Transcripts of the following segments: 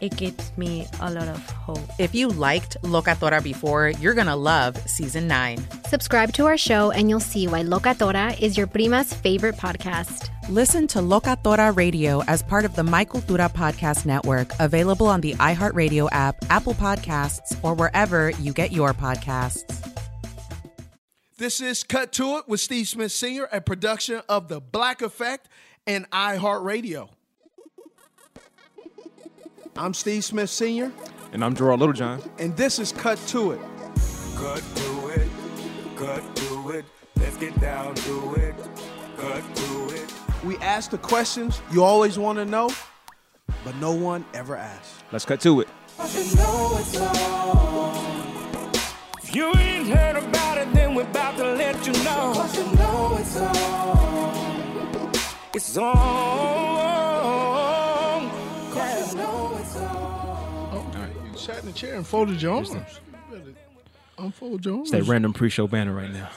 it gives me a lot of hope. If you liked Locatora before, you're going to love season 9. Subscribe to our show and you'll see why Locatora is your prima's favorite podcast. Listen to Locatora Radio as part of the My Cultura Podcast Network, available on the iHeartRadio app, Apple Podcasts, or wherever you get your podcasts. This is Cut to It with Steve Smith Sr., a production of The Black Effect and iHeartRadio. I'm Steve Smith Sr. And I'm Gerard Littlejohn. And this is Cut to It. Cut to it, cut to it. Let's get down to it. Cut to it. We ask the questions you always want to know, but no one ever asks. Let's cut to it. If you ain't heard about it, then we're about to let you know. Cause you know it's on. It's on. Sat in the chair and folded your arms. Unfold your arms. It's that random pre-show banner right now.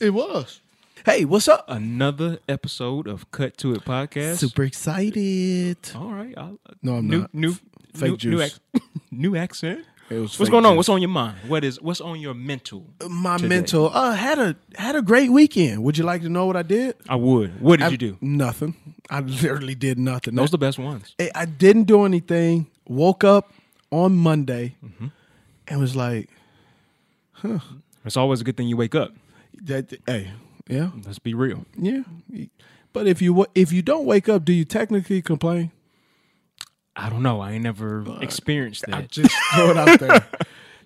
It was. Hey, what's up? Another episode of Cut to It podcast. Super excited. All right. I'll, No, I'm new, not. New, Fake new, juice. New, ac- new accent. It was What's fake going on? juice. What's on your mind? What is what's on your mental? My today? mental. Uh, had a had a great weekend. Would you like to know what I did? I would. What did I- you do? Nothing. I literally did nothing. Those are the best ones. I, I didn't do anything. Woke up on Monday Mm-hmm. and was like, huh. It's always a good thing you wake up. that, "Hey, yeah, Let's be real. yeah." But if you if you don't wake up, do you technically complain? I don't know. I ain't never experienced I that. just throw it out there.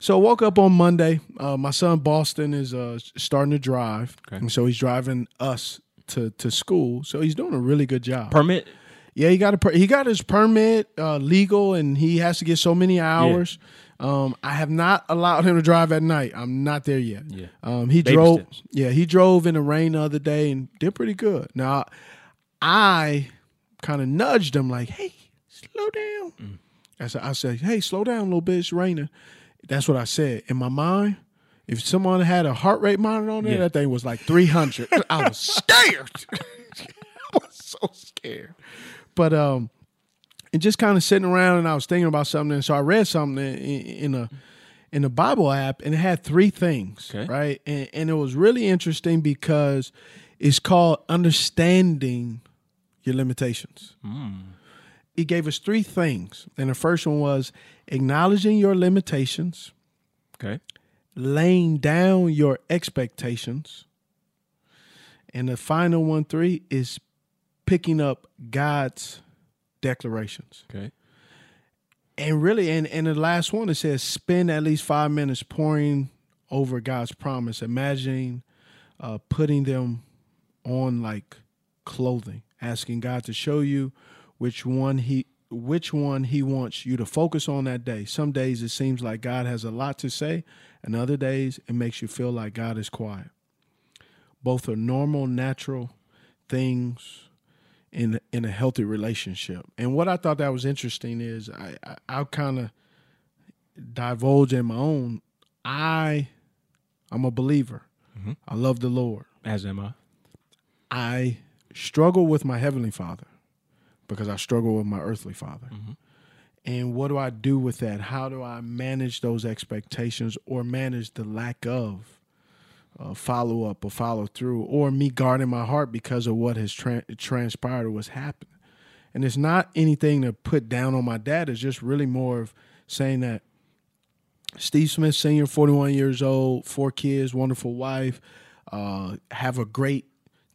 So I woke up on Monday. Uh, my son Boston is uh, starting to drive, Okay. and so he's driving us to to school. So he's doing a really good job. Permit. Yeah, he got a per- he got his permit uh, legal, and he has to get so many hours. Um, I have not allowed him to drive at night. I'm not there yet. Yeah. Um, he Baby drove. steps. Yeah, he drove in the rain the other day and did pretty good. Now, I kind of nudged him like, "Hey, slow down." Mm. I said, "I said, hey, slow down a little bit. It's raining." That's what I said in my mind. If someone had a heart rate monitor on there, Yeah. that thing was like 300. I was scared. I was so scared. But um, and just kind of sitting around, and I was thinking about something. And so I read something in, in a in a Bible app, and it had three things, Okay. right? And, and it was really interesting because it's called understanding your limitations. He gave us three things, and the first one was acknowledging your limitations, Okay. laying down your expectations, and the final one, three, is picking up God's declarations. Okay. And really, and, and the last one, it says spend at least five minutes pouring over God's promise, imagining uh, putting them on like clothing, asking God to show you which one He which one he wants you to focus on that day. Some days it seems like God has a lot to say, and other days it makes you feel like God is quiet. Both are normal, natural things in in a healthy relationship. And what I thought that was interesting is I, I I'll kind of divulge in my own. I I'm a believer. Mm-hmm. I love the Lord. As am I. I struggle with my heavenly father because I struggle with my earthly father. Mm-hmm. And what do I do with that? How do I manage those expectations or manage the lack of follow up or follow through or me guarding my heart because of what has tran transpired or what's happened? And it's not anything to put down on my dad. It's just really more of saying that Steve Smith Sr., 41 years old, four kids, wonderful wife, uh, have a great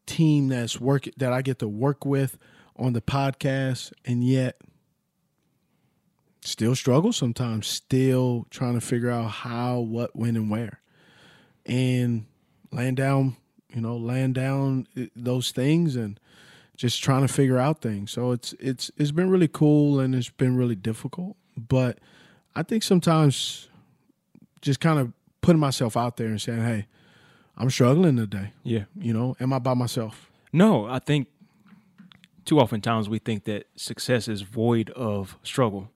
team that's work that I get to work with on the podcast, and yet still struggle sometimes, still trying to figure out how, what, when, and where. And laying down, you know, laying down uh, those things and just trying to figure out things. So it's it's it's been really cool and it's been really difficult. But I think sometimes just kind of putting myself out there and saying, Hey, I'm struggling today. Yeah. You know, am I by myself? No, I think too often times we think that success is void of struggle.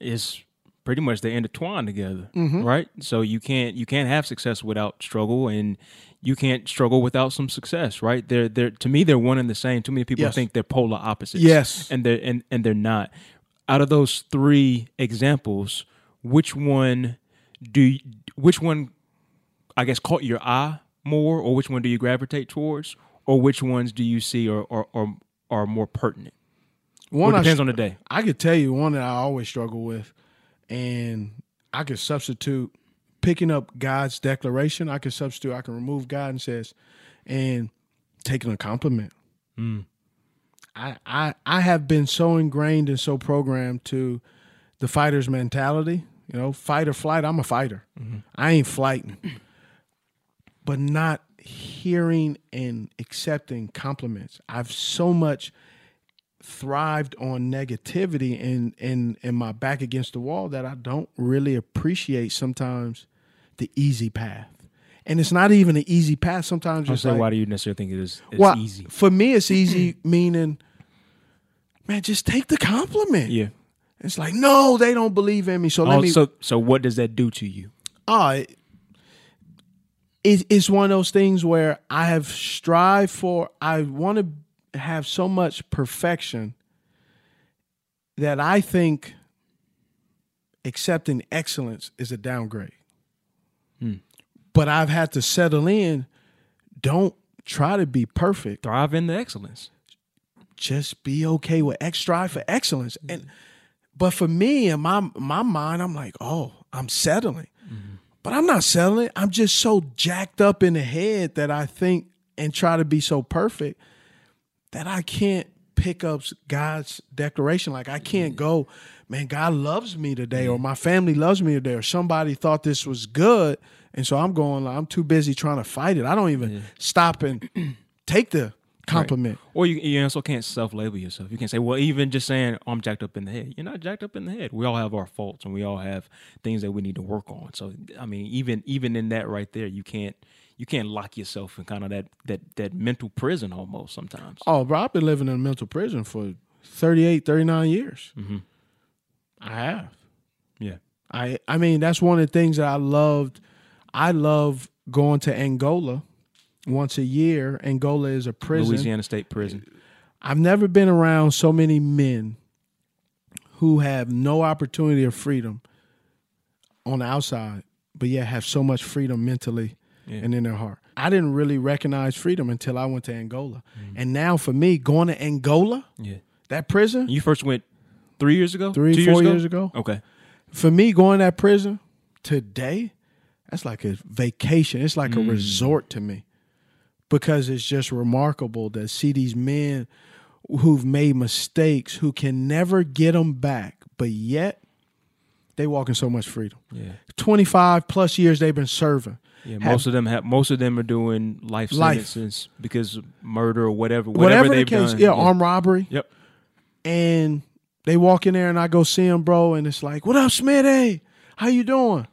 It's pretty much they intertwine together, right? So you can't you can't have success without struggle, and you can't struggle without some success, right? They're they're to me they're one and the same. Too many people Yes. think they're polar opposites. Yes. and they're and, and they're not. Out of those three examples, which one do you, which one I guess caught your eye more, or which one do you gravitate towards, or which ones do you see are are are, are more pertinent? One Or I depends sh- on the day. I could tell you one that I always struggle with, and I could substitute picking up God's declaration. I can substitute. I can remove God and says, and taking a compliment. Hmm. I, I I have been so ingrained and so programmed to the fighter's mentality. You know, fight or flight. I'm a fighter. Mm-hmm. I ain't flighting, but not hearing and accepting compliments. I've so much thrived on negativity and and and my back against the wall that I don't really appreciate sometimes the easy path. And it's not even an easy path. Sometimes I just say, like, why do you necessarily think it is it's well, easy? For me, it's easy meaning, man, just take the compliment. Yeah. It's like, no, they don't believe in me. So let Oh, me. so so what does that do to you? oh, it, it, it's one of those things where I have strived for. I want to have so much perfection that I think accepting excellence is a downgrade. But I've had to settle in. Don't try to be perfect. Thrive in the excellence. just be okay with X strive for excellence. And but for me in my my mind, I'm like, oh, I'm settling. Mm-hmm. But I'm not settling. I'm just so jacked up in the head that I think and try to be so perfect that I can't pick up God's declaration. Like I can't go, man, God loves me today, or mm. my family loves me today, or somebody thought this was good. And so I'm going, like, I'm too busy trying to fight it. I don't even stop and take the compliment. Or you, you also can't self label yourself. You can't say, well, even just saying oh, I'm jacked up in the head. You're not jacked up in the head. We all have our faults and we all have things that we need to work on. So I mean, even even in that right there, you can't you can't lock yourself in kind of that that that mental prison almost sometimes. Oh, bro, I've been living in a mental prison for 38, 39 years. Mm-hmm. I have. Yeah. I I mean, that's one of the things that I loved. I love going to Angola once a year. Angola is a prison. Louisiana State Prison. I've never been around so many men who have no opportunity of freedom on the outside, but yet have so much freedom mentally Yeah. and in their heart. I didn't really recognize freedom until I went to Angola. Mm. And now for me, going to Angola, Yeah. that prison, You first went three years ago? Three, Two four years ago? years ago. Okay. for me going to that prison today that's like a vacation it's like a mm. resort to me because it's just remarkable to see these men who've made mistakes who can never get them back but yet they walk in so much freedom Yeah. 25 plus years they've been serving Yeah, Have- most of them have. Most of them are doing life, Life. sentences because murder or whatever. whatever, Whatever, the they've case done. yeah, armed robbery Yep. and they walk in there and I go see them, bro, and it's like, "What up, Smitty? How you doing?"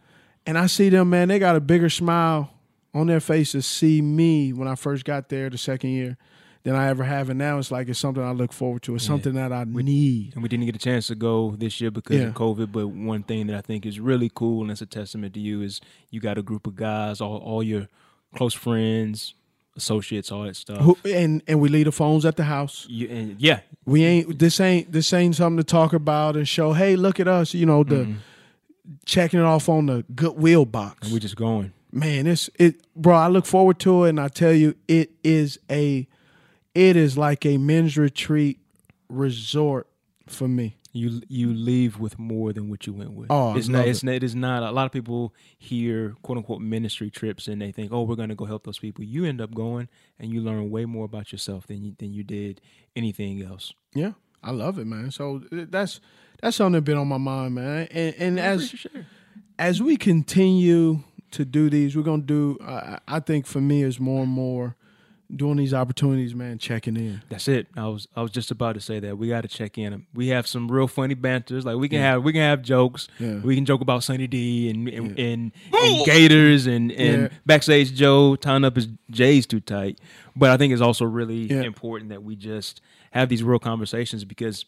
And I see them, man. They got a bigger smile on their faces. See me when I first got there the second year than I ever have, and now it's like it's something I look forward to. It's something that I need. And we didn't get a chance to go this year because Yeah. of COVID. But one thing that I think is really cool, and it's a testament to you, is you got a group of guys, all, all your close friends, associates, all that stuff. Who, and and we leave the phones at the house. You, and yeah, We ain't this ain't this ain't something to talk about and show. Hey, look at us. You know the mm-hmm. checking it off on the Goodwill box. and we just going. man, it's it, bro. I look forward to it, and I tell you, it is a, it is like a men's retreat resort for me. You you leave with more than what you went with. Oh, it's not. It's not. It is not. A lot of people hear quote unquote ministry trips and they think, oh, we're going to go help those people. You end up going and you learn way more about yourself than you than you did anything else. Yeah, I love it, man. So that's that's something that's been on my mind, man. And and as as we continue to do these, we're gonna do. Uh, I think for me, is more and more doing these opportunities, man. Checking in. That's it. I was I was just about to say that we got to check in. We have some real funny banters. Like we can have we can have jokes. Yeah. We can joke about Sunny D and and, and, and Gators and and Yeah. backstage Joe tying up his J's too tight. But I think it's also really Yeah. important that we just have these real conversations because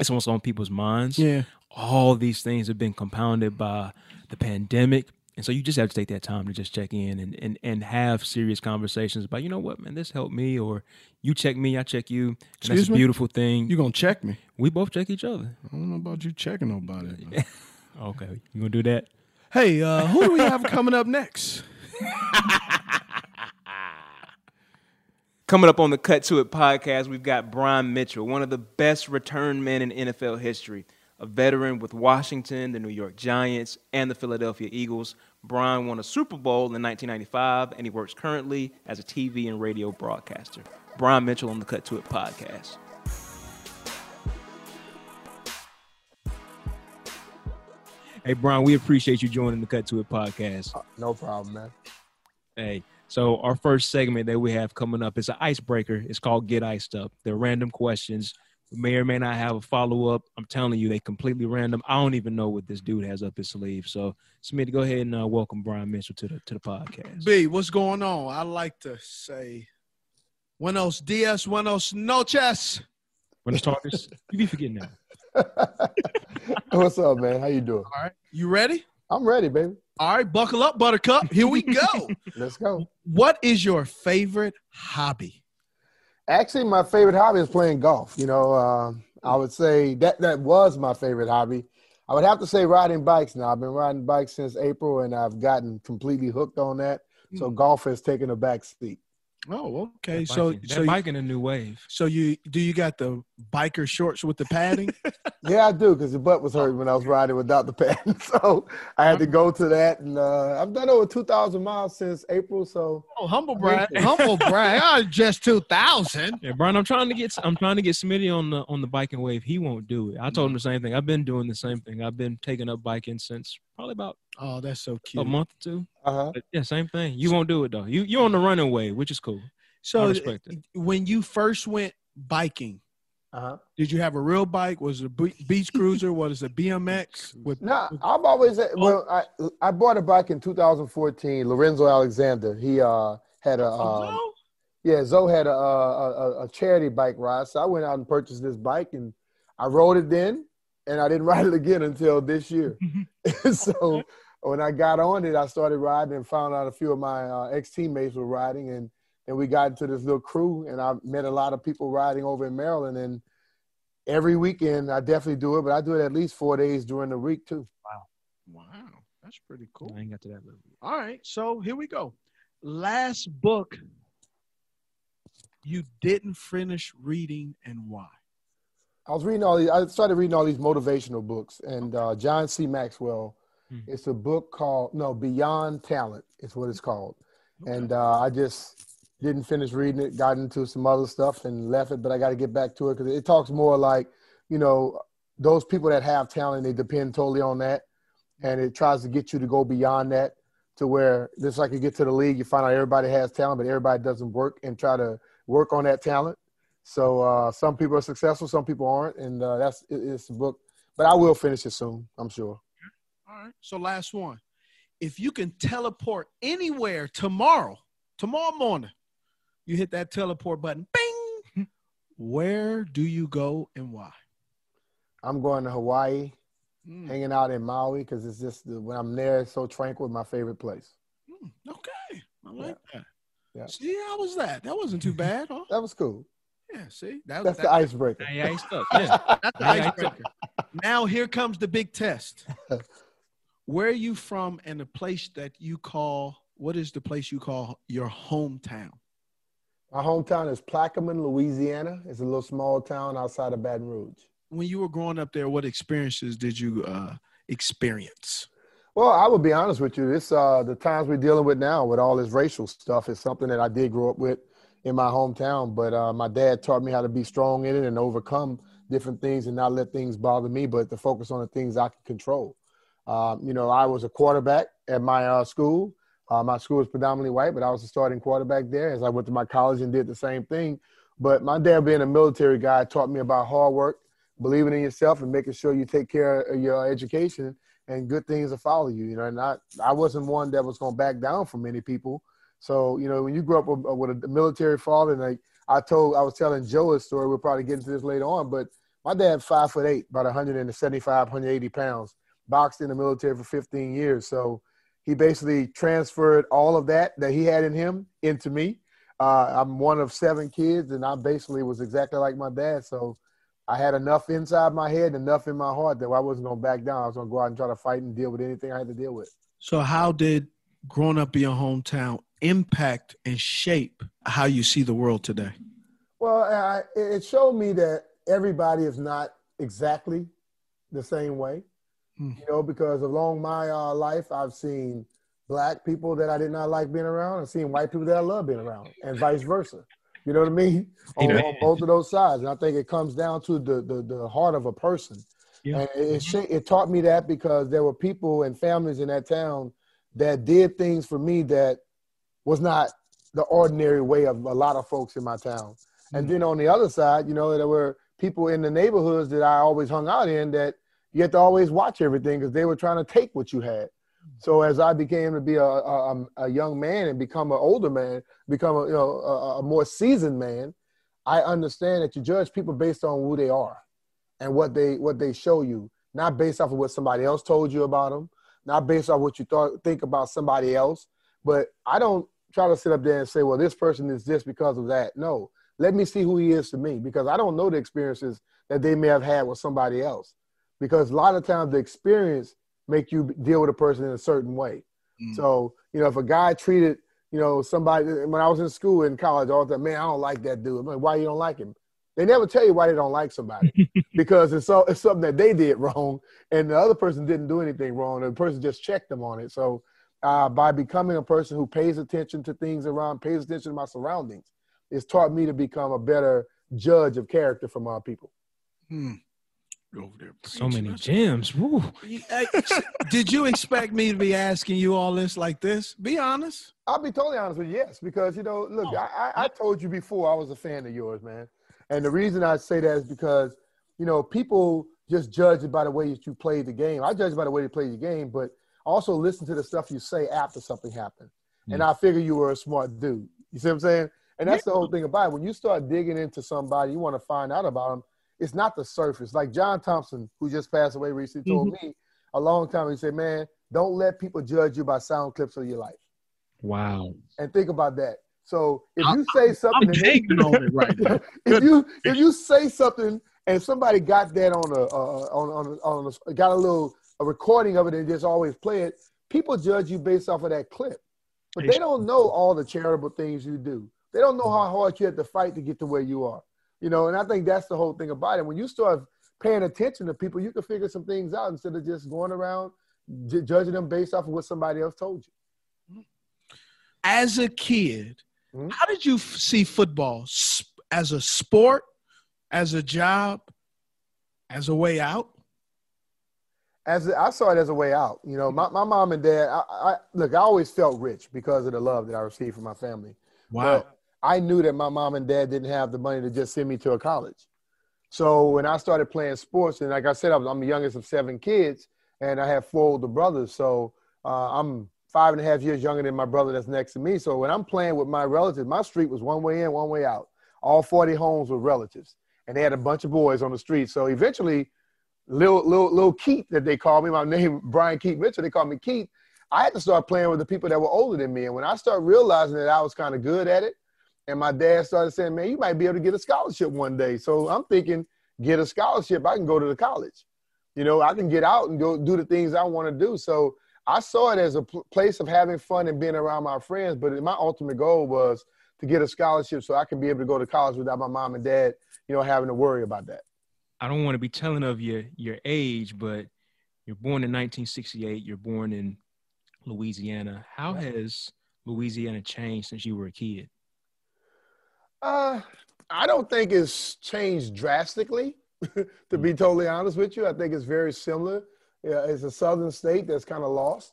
it's almost on people's minds. Yeah. All these things have been compounded by the pandemic. And so you just have to take that time to just check in and, and, and have serious conversations about, you know what, man, this helped me, or you check me, I check you. And Excuse that's a me? beautiful thing. You gonna check me? we both check each other. I don't know about you checking nobody. Okay. You gonna do that? hey, uh, who do we have coming up next? Coming up on the Cut to It podcast, we've got Brian Mitchell, one of the best return men in NFL history, a veteran with Washington, the New York Giants, and the Philadelphia Eagles. Brian won a Super Bowl in 1995, and he works currently as a TV and radio broadcaster. Brian Mitchell on the Cut to It podcast. Hey, Brian, we appreciate you joining the Cut to It podcast. Uh, no problem, man. Hey, so our first segment that we have coming up is an icebreaker. It's called Get Iced Up. They're random questions. We may or may not have a follow up. I'm telling you, they completely random. I don't even know what this dude has up his sleeve. So, Smitty, go ahead and uh, welcome Brian Mitchell to the to the podcast. B, what's going on? I like to say buenos dias, buenos noches. Buenos tardes. you be forgetting that. What's up, man? How you doing? All right. You ready? I'm ready, baby. All right, buckle up, buttercup. Here we go. Let's go. what is your favorite hobby? Actually, my favorite hobby is playing golf. You know, um, I would say that that was my favorite hobby. I would have to say riding bikes. Now I've been riding bikes since April, and I've gotten completely hooked on that. So golf has taken a back seat. Oh, okay. That So, biking, that so, you, biking a new wave. so you do you got the biker shorts with the padding? Yeah, I do because the butt was hurt when I was riding without the padding, So I had to go to that, and uh, I've done over two thousand miles since April. So oh, humble brag, humble brag. Oh, just two thousand. Yeah, Brian, I'm trying to get I'm trying to get Smitty on the on the biking wave. He won't do it. I told him the same thing. I've been doing the same thing. I've been taking up biking since probably about Oh, that's so cute. a month or two. Uh-huh. But yeah, same thing. You won't do it though. You you're on the running wave, which is cool. So, I respect it. when you first went biking, Uh-huh. did you have a real bike? Was it a beach cruiser? Was it a BMX? With No, I've always well. I I bought a bike in 2014. Lorenzo Alexander. He uh had a um, Oh, yeah. Zoe had a, a a a charity bike ride, so I went out and purchased this bike, and I rode it then, and I didn't ride it again until this year. so when I got on it, I started riding and found out a few of my uh, ex teammates were riding, and and we got into this little crew, and I met a lot of people riding over in Maryland, and every weekend I definitely do it, but I do it at least four days during the week too. wow, wow, that's pretty cool. I ain't got to that level. All right, so here we go. Last book you didn't finish reading and why? I was reading all these. I started reading all these motivational books, and uh, John C. Maxwell. Hmm. It's a book called no Beyond Talent. Is what it's called, and uh, I just didn't finish reading it. Got into some other stuff and left it, but I got to get back to it because it talks more like you know those people that have talent. They depend totally on that, and it tries to get you to go beyond that to where just like you get to the league, you find out everybody has talent, but everybody doesn't work and try to work on that talent. So uh, some people are successful, some people aren't, and uh, that's it, it's a book. But I will finish it soon, I'm sure. All right. So last one. If you can teleport anywhere tomorrow, tomorrow morning, you hit that teleport button, bing. Where do you go and why? I'm going to Hawaii, Mm, hanging out in Maui because it's just when I'm there, it's so tranquil. My favorite place. mm, okay. I like that. Yeah. See, how was that? That wasn't too bad, huh? That was cool. Yeah, see? That, That's that, the icebreaker. Yeah. Yeah. That's the icebreaker. Now here comes the big test. Where are you from and the place that you call what is the place you call your hometown? My hometown is Plaquemine, Louisiana. It's a little small town outside of Baton Rouge. When you were growing up there, what experiences did you uh, experience? Well, I will be honest with you. This uh, the times we're dealing with now with all this racial stuff is something that I did grow up with in my hometown. But uh, my dad taught me how to be strong in it and overcome different things and not let things bother me, but to focus on the things I can control. Um, you know, I was a quarterback at my uh, school. Uh, my school was predominantly white, but I was a starting quarterback there. As I went to my college and did the same thing. But my dad, being a military guy, taught me about hard work, believing in yourself, and making sure you take care of your education and good things will follow you. You know, and I, I wasn't one that was going to back down from many people. So, you know, when you grew up with, with a military father, and like I told, I was telling Joe a story. We'll probably get into this later on, but my dad, five foot eight, about 175, 180 pounds, boxed in the military for 15 years. So he basically transferred all of that that he had in him into me. Uh, I'm one of seven kids, and I basically was exactly like my dad. So I had enough inside my head, enough in my heart that I wasn't going to back down. I was going to go out and try to fight and deal with anything I had to deal with. So, how did growing up in your hometown impact and shape how you see the world today? Well, I, it showed me that everybody is not exactly the same way. Hmm. You know, because along my uh, life, I've seen black people that I did not like being around. I've seen white people that I love being around, and vice versa. You know what I mean? On, on both of those sides, and I think it comes down to the the, the heart of a person. Yeah. And it, it, it taught me that because there were people and families in that town that did things for me that was not the ordinary way of a lot of folks in my town. And then on the other side, you know, there were people in the neighborhoods that I always hung out in that you had to always watch everything because they were trying to take what you had. So as I became to be a, a, a young man and become an older man, become a, you know, a, a more seasoned man, I understand that you judge people based on who they are and what they what they show you, not based off of what somebody else told you about them, not based off what you thought think about somebody else. But I don't try to sit up there and say, well, this person is this because of that. No, let me see who he is to me because I don't know the experiences that they may have had with somebody else. Because a lot of times the experience make you deal with a person in a certain way. Mm. So, you know, if a guy treated, you know, somebody when I was in school in college, all the time, man, I don't like that dude. I'm like, why you don't like him? They never tell you why they don't like somebody because it's so it's something that they did wrong and the other person didn't do anything wrong. The person just checked them on it. So uh, by becoming a person who pays attention to things around, pays attention to my surroundings, it's taught me to become a better judge of character from our people. Hmm. Over there. So many preaching. gems. Did you expect me to be asking you all this like this? Be honest. I'll be totally honest with you, yes, because you know, look, I, I, I told you before I was a fan of yours, man, and the reason I say that is because you know people just judge it by the way that you played the game. I judge by the way you played the game, but also listen to the stuff you say after something happened. Hmm. And I figure you were a smart dude. You see what I'm saying? And that's the whole thing about it. When you start digging into somebody, you want to find out about them. It's not the surface. Like John Thompson, who just passed away recently, told me a long time. Ago. He said, "Man, don't let people judge you by sound clips of your life." Wow. and think about that. So if you say something, I'm and taking on it right now. if you if you say something and somebody got that on a uh, on on on a, got a little a recording of it and just always play it, people judge you based off of that clip, but they don't know all the charitable things you do. They don't know how hard you had to fight to get to where you are. You know, and I think that's the whole thing about it. When you start paying attention to people, you can figure some things out instead of just going around j- judging them based off of what somebody else told you. As a kid, Mhm. how did you f- see football S- as a sport, as a job, as a way out? as a- I saw it as a way out. You know, my, my mom and dad. I, I look. I always felt rich because of the love that I received from my family. Wow. But I knew that my mom and dad didn't have the money to just send me to a college. So when I started playing sports, and like I said, I I'm the youngest of seven kids, and I have four older brothers. So uh, I'm five and a half years younger than my brother that's next to me. So when I'm playing with my relatives, my street was one way in, one way out. All 40 homes were relatives, and they had a bunch of boys on the street. So eventually, little little little Keith that they called me, my name Brian Keith Mitchell, they called me Keith. I had to start playing with the people that were older than me, and when I started realizing that I was kind of good at it, and my dad started saying, "Man, you might be able to get a scholarship one day." So I'm thinking, get a scholarship, I can go to the college. You know, I can get out and go do the things I want to do. So I saw it as a pl- place of having fun and being around my friends. But my ultimate goal was to get a scholarship so I can be able to go to college without my mom and dad, you know, having to worry about that. I don't want to be telling of your your age, but you're born in 1968. You're born in Louisiana. How has Louisiana changed since you were a kid? Uh, I don't think it's changed drastically. to be totally honest with you, I think it's very similar. Yeah, it's a southern state that's kind of lost.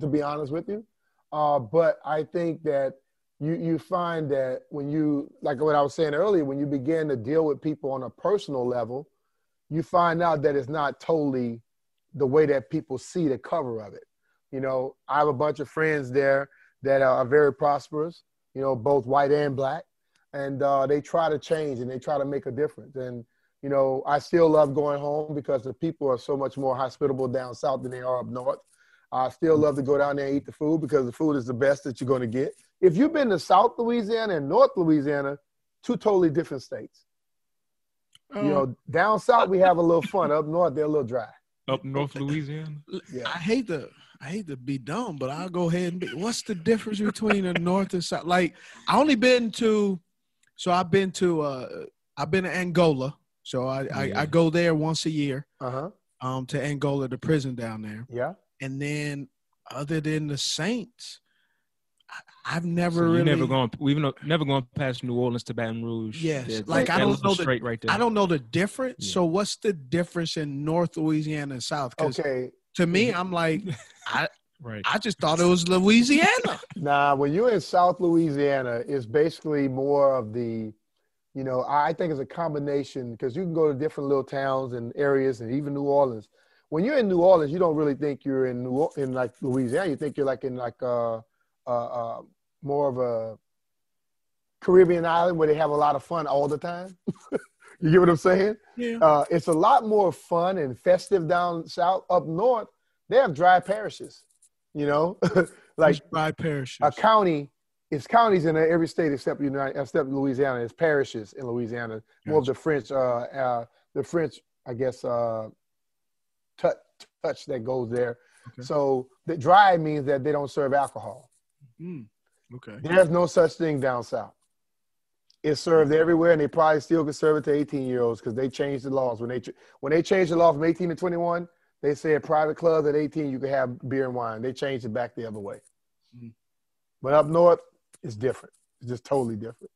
To be honest with you, uh, but I think that you you find that when you like what I was saying earlier, when you begin to deal with people on a personal level, you find out that it's not totally the way that people see the cover of it. You know, I have a bunch of friends there that are very prosperous. You know, both white and black, and uh, they try to change and they try to make a difference. And you know, I still love going home because the people are so much more hospitable down south than they are up north. I still love to go down there and eat the food because the food is the best that you're going to get. If you've been to South Louisiana and North Louisiana, two totally different states. Um, you know, down south we have a little fun. Up north they're a little dry. Up North Louisiana? Yeah. I hate to I hate to be dumb, but I'll go ahead and be. What's the difference between the north and south? Like I only been to, so I've been to uh I've been to Angola. So I I, I go there once a year. Uh huh. Um, to Angola, the prison down there, Yeah. and then other than the Saints, I, I've never So really never gone. We've never gone past New Orleans to Baton Rouge. Yes, That's- like I don't know the right there. I don't know the difference. Yeah. So what's the difference in North Louisiana and South? Okay. to me, I'm like, I Right. I just thought it was Louisiana. Nah, when you're in South Louisiana, it's basically more of the, you know, I think it's a combination because you can go to different little towns and areas and even New Orleans. When you're in New Orleans, you don't really think you're in New Or- in like Louisiana. You think you're like in like uh, uh, uh, more of a Caribbean island where they have a lot of fun all the time. you get what I'm saying? Yeah. Uh, it's a lot more fun and festive down south. Up north, they have dry parishes. You know, like dry parishes. a county it's counties in every state except United, except Louisiana. It's parishes in Louisiana. More of the French, uh, uh, the French, I guess, uh, touch, touch that goes there. So the dry means that they don't serve alcohol. Mm, okay. There's no such thing down south. It's served everywhere, and they probably still can serve it to 18 year olds because they changed the laws when they when they changed the law from 18 to 21. They said private clubs at 18 you can have beer and wine. They changed it back the other way. Mhm. But up north, it's different. It's just totally different.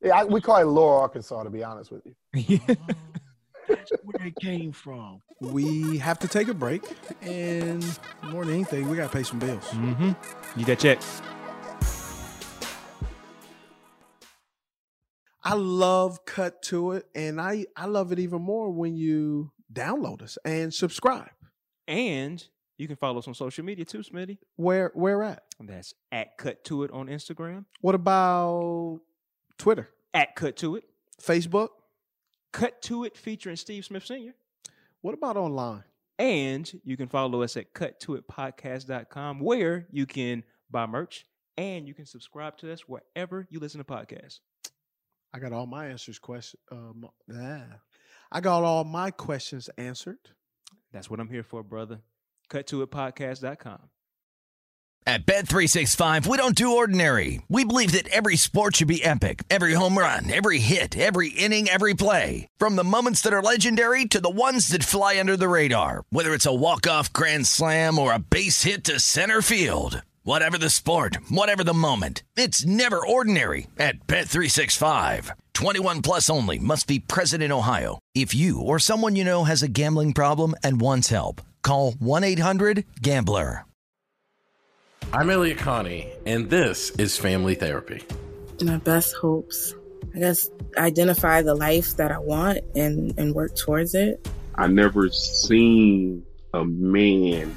Yeah, I, we call it Lower Arkansas, to be honest with you. That's where it came from. We have to take a break, and more than anything, we got to pay some bills. Mm-hmm. You got check. I love Cut to It, and I I love it even more when you download us and subscribe. And you can follow us on social media too, Smitty. Where where at? That's at Cut To It on Instagram. What about Twitter, At Cut To It. Facebook? Cut To It featuring Steve Smith Sr. What about online? And you can follow us at cuttoitpodcast.com where you can buy merch and you can subscribe to us wherever you listen to podcasts. I got all my answers question. Um, ah. I got all my questions answered. That's what I'm here for, brother. Cuttoitpodcast.com. At Bet365, we don't do ordinary. We believe that every sport should be epic. Every home run, every hit, every inning, every play. From the moments that are legendary to the ones that fly under the radar. Whether it's a walk-off grand slam or a base hit to center field. Whatever the sport, whatever the moment. It's never ordinary at Bet365. 21 plus only must be present in Ohio. If you or someone you know has a gambling problem and wants help, call 1-800-GAMBLER. I'm Elliott Connie, and this is Family Therapy. My best hopes. I guess identify the life that I want and, and work towards it. I never seen a man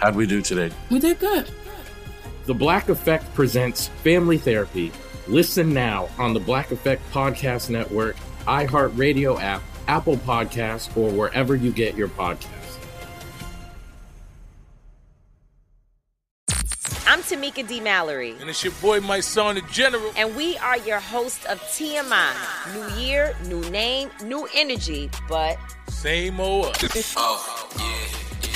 how'd we do today? We did good. The Black Effect presents Family Therapy. Listen now on the Black Effect Podcast Network, iHeartRadio app, Apple Podcasts, or wherever you get your podcasts. I'm Tamika D. Mallory. And it's your boy, my son, the General. And we are your host of TMI. New year, new name, new energy, but same old us. oh, yeah.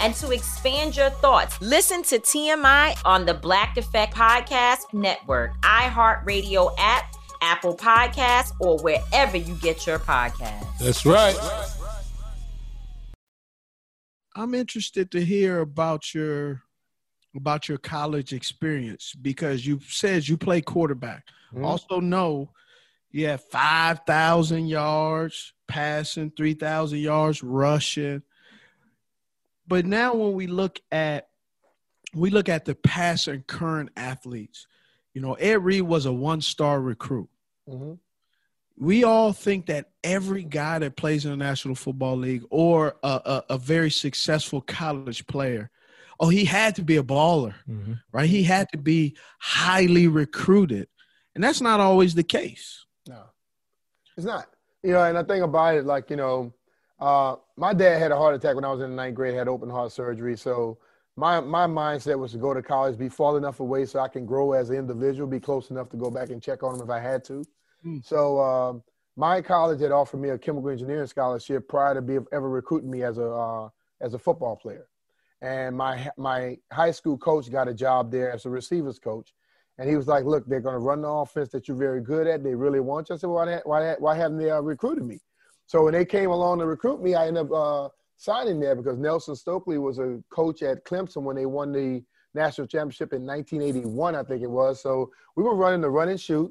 and to expand your thoughts, listen to TMI on the Black Effect Podcast Network, iHeartRadio app, Apple Podcasts, or wherever you get your podcasts. That's right. I'm interested to hear about your about your college experience because you said you play quarterback. Mm-hmm. Also know you have 5,000 yards passing, 3,000 yards rushing. But now when we look at we look at the past and current athletes, you know, Ed Reed was a one-star recruit. Mm-hmm. We all think that every guy that plays in the National Football League or a, a, a very successful college player – oh, he had to be a baller, mm-hmm. right? He had to be highly recruited. And that's not always the case. No, it's not. You know, and I think about it like, you know, uh, my dad had a heart attack when I was in the ninth grade, had open heart surgery. So my, my mindset was to go to college, be far enough away so I can grow as an individual, be close enough to go back and check on him if I had to. Mm. So um, my college had offered me a chemical engineering scholarship prior to be ever recruiting me as a uh, as a football player and my my high school coach got a job there as a receivers coach, and he was like, "Look, they're going to run the offense that you're very good at. They really want you." I said, "Why why why haven't they uh, recruited me?" So when they came along to recruit me, I ended up uh, signing there because Nelson Stokley was a coach at Clemson when they won the national championship in 1981, I think it was. So we were running the run and shoot,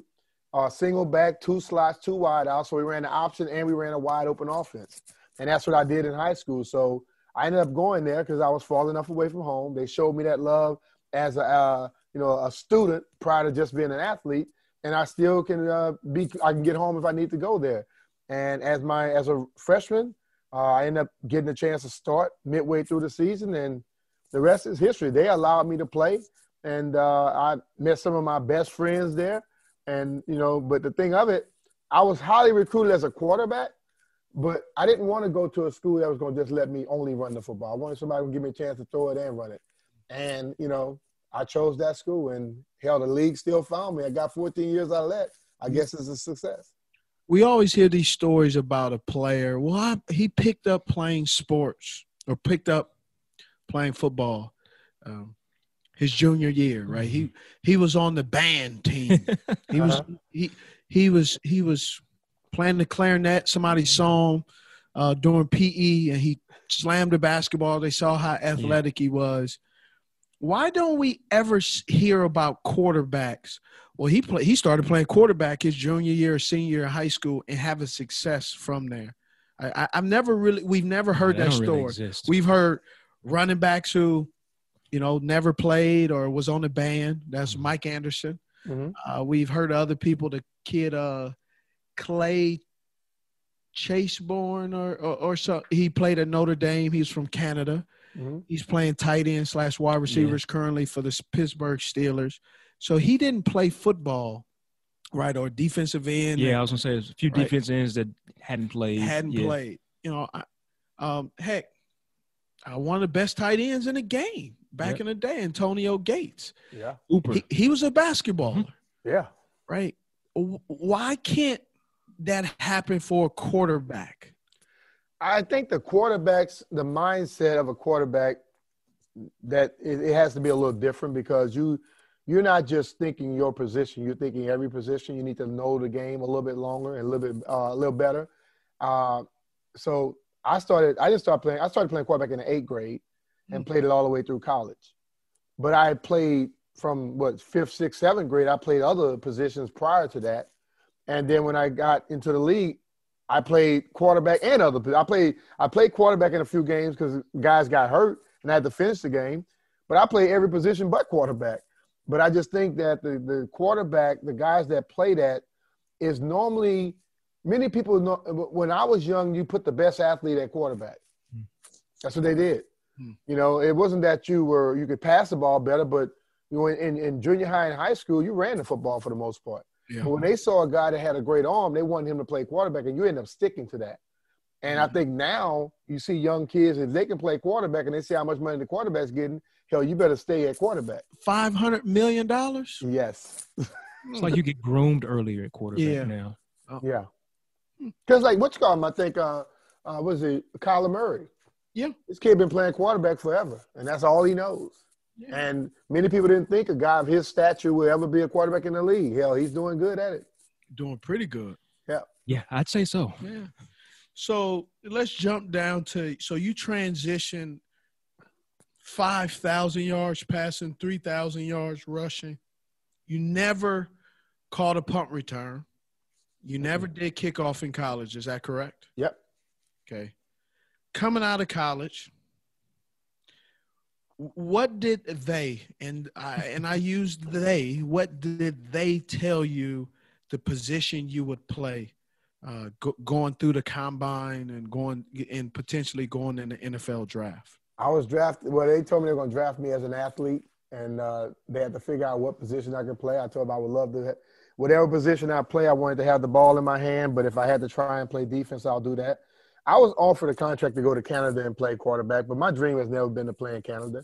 uh, single back, two slots, two wide out. So we ran the option and we ran a wide open offense, and that's what I did in high school. So I ended up going there because I was far enough away from home. They showed me that love as a uh, you know a student prior to just being an athlete, and I still can uh, be. I can get home if I need to go there. And as my as a freshman, uh, I ended up getting a chance to start midway through the season, and the rest is history. They allowed me to play, and uh, I met some of my best friends there. And you know, but the thing of it, I was highly recruited as a quarterback, but I didn't want to go to a school that was going to just let me only run the football. I wanted somebody to give me a chance to throw it and run it. And, you know, I chose that school and hell, the league still found me. I got 14 years out of that. I guess it's a success. We always hear these stories about a player. Well, I, he picked up playing sports or picked up playing football um, his junior year, right? He he was on the band team. He was uh-huh. he he was he was playing the clarinet. Somebody saw him uh, during PE and he slammed the basketball. They saw how athletic yeah. he was. Why don't we ever hear about quarterbacks? Well, he play, he started playing quarterback his junior year, senior year of high school, and having success from there. I, have never really, we've never heard yeah, that story. Really we've heard running backs who, you know, never played or was on the band. That's mm-hmm. Mike Anderson. Mm-hmm. Uh, we've heard other people. The kid, uh, Clay Chaseborn or, or, or so he played at Notre Dame. He's from Canada. Mm-hmm. He's playing tight end slash wide receivers yeah. currently for the Pittsburgh Steelers. So he didn't play football right? Or defensive end. Yeah, that I was gonna say there's a few Right. defense ends that hadn't played. hadn't Yeah. played. You know, I, um, heck, uh, one of the best tight ends in the game back Yep. in the day, Antonio Gates. Yeah. Hooper. He, he was a basketballer, Yeah. right? Why can't that happen for a quarterback? I think the quarterbacks, the mindset of a quarterback, that it, it has to be a little different because you you're not just thinking your position. You're thinking every position. You need to know the game a little bit longer and a little bit uh, a little better. Uh, so I started. I didn't start playing. I started playing quarterback in the eighth grade and played it all the way through college. But I played from what fifth, sixth, seventh grade. I played other positions prior to that, and then when I got into the league, I played quarterback and other. I played I played quarterback in a few games because guys got hurt and I had to finish the game. But I played every position but quarterback. But I just think that the the quarterback, the guys that play that, is normally many people know. When I was young, you put the best athlete at quarterback. Hmm. That's what they did. Hmm. You know, it wasn't that you were you could pass the ball better, but you know, in, in junior high and high school, you ran the football for the most part. Yeah. But when they saw a guy that had a great arm, they wanted him to play quarterback, and you end up sticking to that. And I hmm. think now you see young kids, if they can play quarterback and they see how much money the quarterback's getting, hell, you better stay at quarterback. Five hundred million dollars. Yes. It's like you get groomed earlier at quarterback Yeah. now. Yeah. Because like what you call him, I think uh uh was it Kyler Murray? Yeah. This kid been playing quarterback forever, and that's all he knows. And many people didn't think a guy of his stature would ever be a quarterback in the league. Hell, he's doing good at it. Doing pretty good. Yeah. Yeah, I'd say so. Yeah. So let's jump down to so you transition five thousand yards passing, three thousand yards rushing. You never caught a punt return. You never did kickoff in college. Is that correct? Yep. Okay. Coming out of college, what did they and I and I used they? What did they tell you the position you would play uh, go, going through the combine and going and potentially going in the NFL draft? I was drafted. Well, they told me they were going to draft me as an athlete, and uh, they had to figure out what position I could play. I told them I would love to, whatever position I play, I wanted to have the ball in my hand. But if I had to try and play defense, I'll do that. I was offered a contract to go to Canada and play quarterback, but my dream has never been to play in Canada.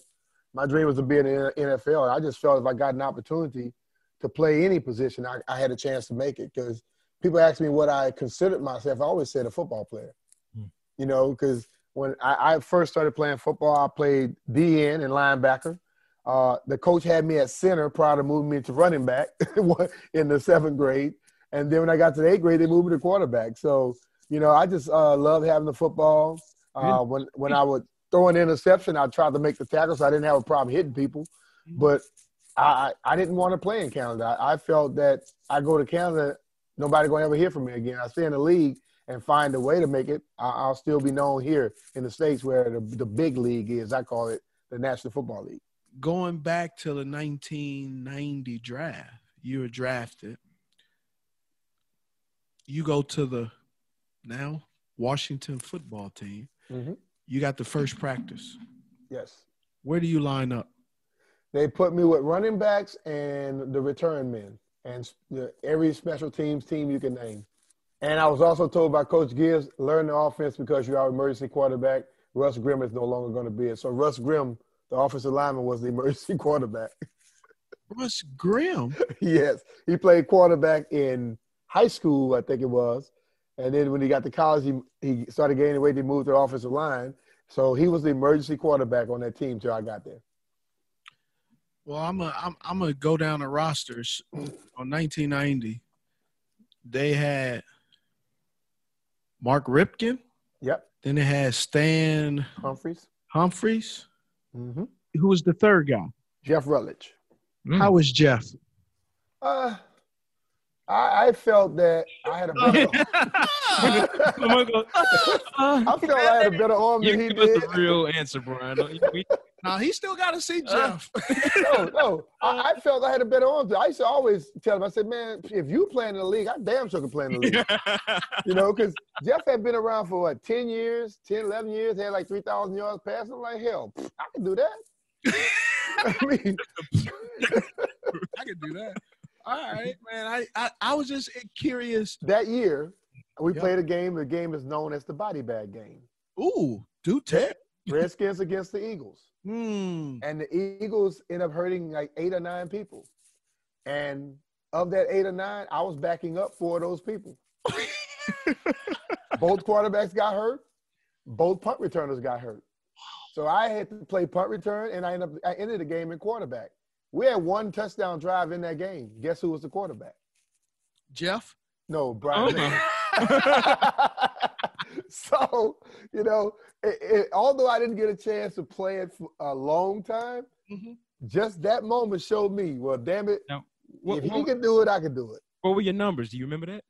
My dream was to be in the NFL. I just felt if I got an opportunity to play any position, I, I had a chance to make it. Because people ask me what I considered myself, I always said a football player. You know, because when I, I first started playing football, I played DN and linebacker. Uh, the coach had me at center prior to moving me to running back in the seventh grade. And then when I got to the eighth grade, they moved me to quarterback. So, you know, I just uh, love having the football. Uh, when when I would throw an interception, I tried to make the tackle, so I didn't have a problem hitting people. But I, I didn't want to play in Canada. I, I felt that I go to Canada, nobody gonna ever hear from me again. I stay in the league and find a way to make it. I, I'll still be known here in the states where the the big league is. I call it the National Football League. Going back to the 1990 draft, you were drafted. You go to the now Washington football team. Mhm. You got the first practice. Yes. Where do you line up? They put me with running backs and the return men and every special teams team you can name. And I was also told by Coach Gibbs, learn the offense because you are emergency quarterback. Russ Grimm is no longer going to be it. So Russ Grimm, the offensive lineman, was the emergency quarterback. Russ Grimm? yes. He played quarterback in high school, I think it was. And then when he got to college, he, he started gaining weight. He moved to the offensive line. So he was the emergency quarterback on that team till I got there. Well, I'm a, I'm I'm gonna go down the rosters on 1990. They had Mark Rypien. Yep. Then it had Stan Humphries. Humphries. Mm-hmm. Who was the third guy? Jeff Rutledge. How was Jeff? Uh, I, I felt that I had a better. I felt I had a better arm than he Give us did. the real answer, Brian. We- Now he still got to see uh, Jeff. no, no. I, I felt I had a better arm. I used to always tell him, I said, man, if you play in the league, I damn sure can play in the league. you know, because Jeff had been around for what, 10 years, 10, 11 years, had like 3,000 yards passing. I'm like, hell, I can do that. I mean, I could do that. All right, man. I, I, I was just curious. That year, we Yep. played a game. The game is known as the body bag game. Ooh, do tell. Redskins against the Eagles. Hmm. And the Eagles end up hurting like eight or nine people. And of that eight or nine, I was backing up four of those people. both quarterbacks got hurt. Both punt returners got hurt. So I had to play punt return, and I ended up I ended the game in quarterback. We had one touchdown drive in that game. Guess who was the quarterback? Jeff? No, Brian. Oh. so you know, it, it, although I didn't get a chance to play it for a long time, just that moment showed me. Well, damn it, Now, what, if he what, can do it, I can do it. what were your numbers? Do you remember that?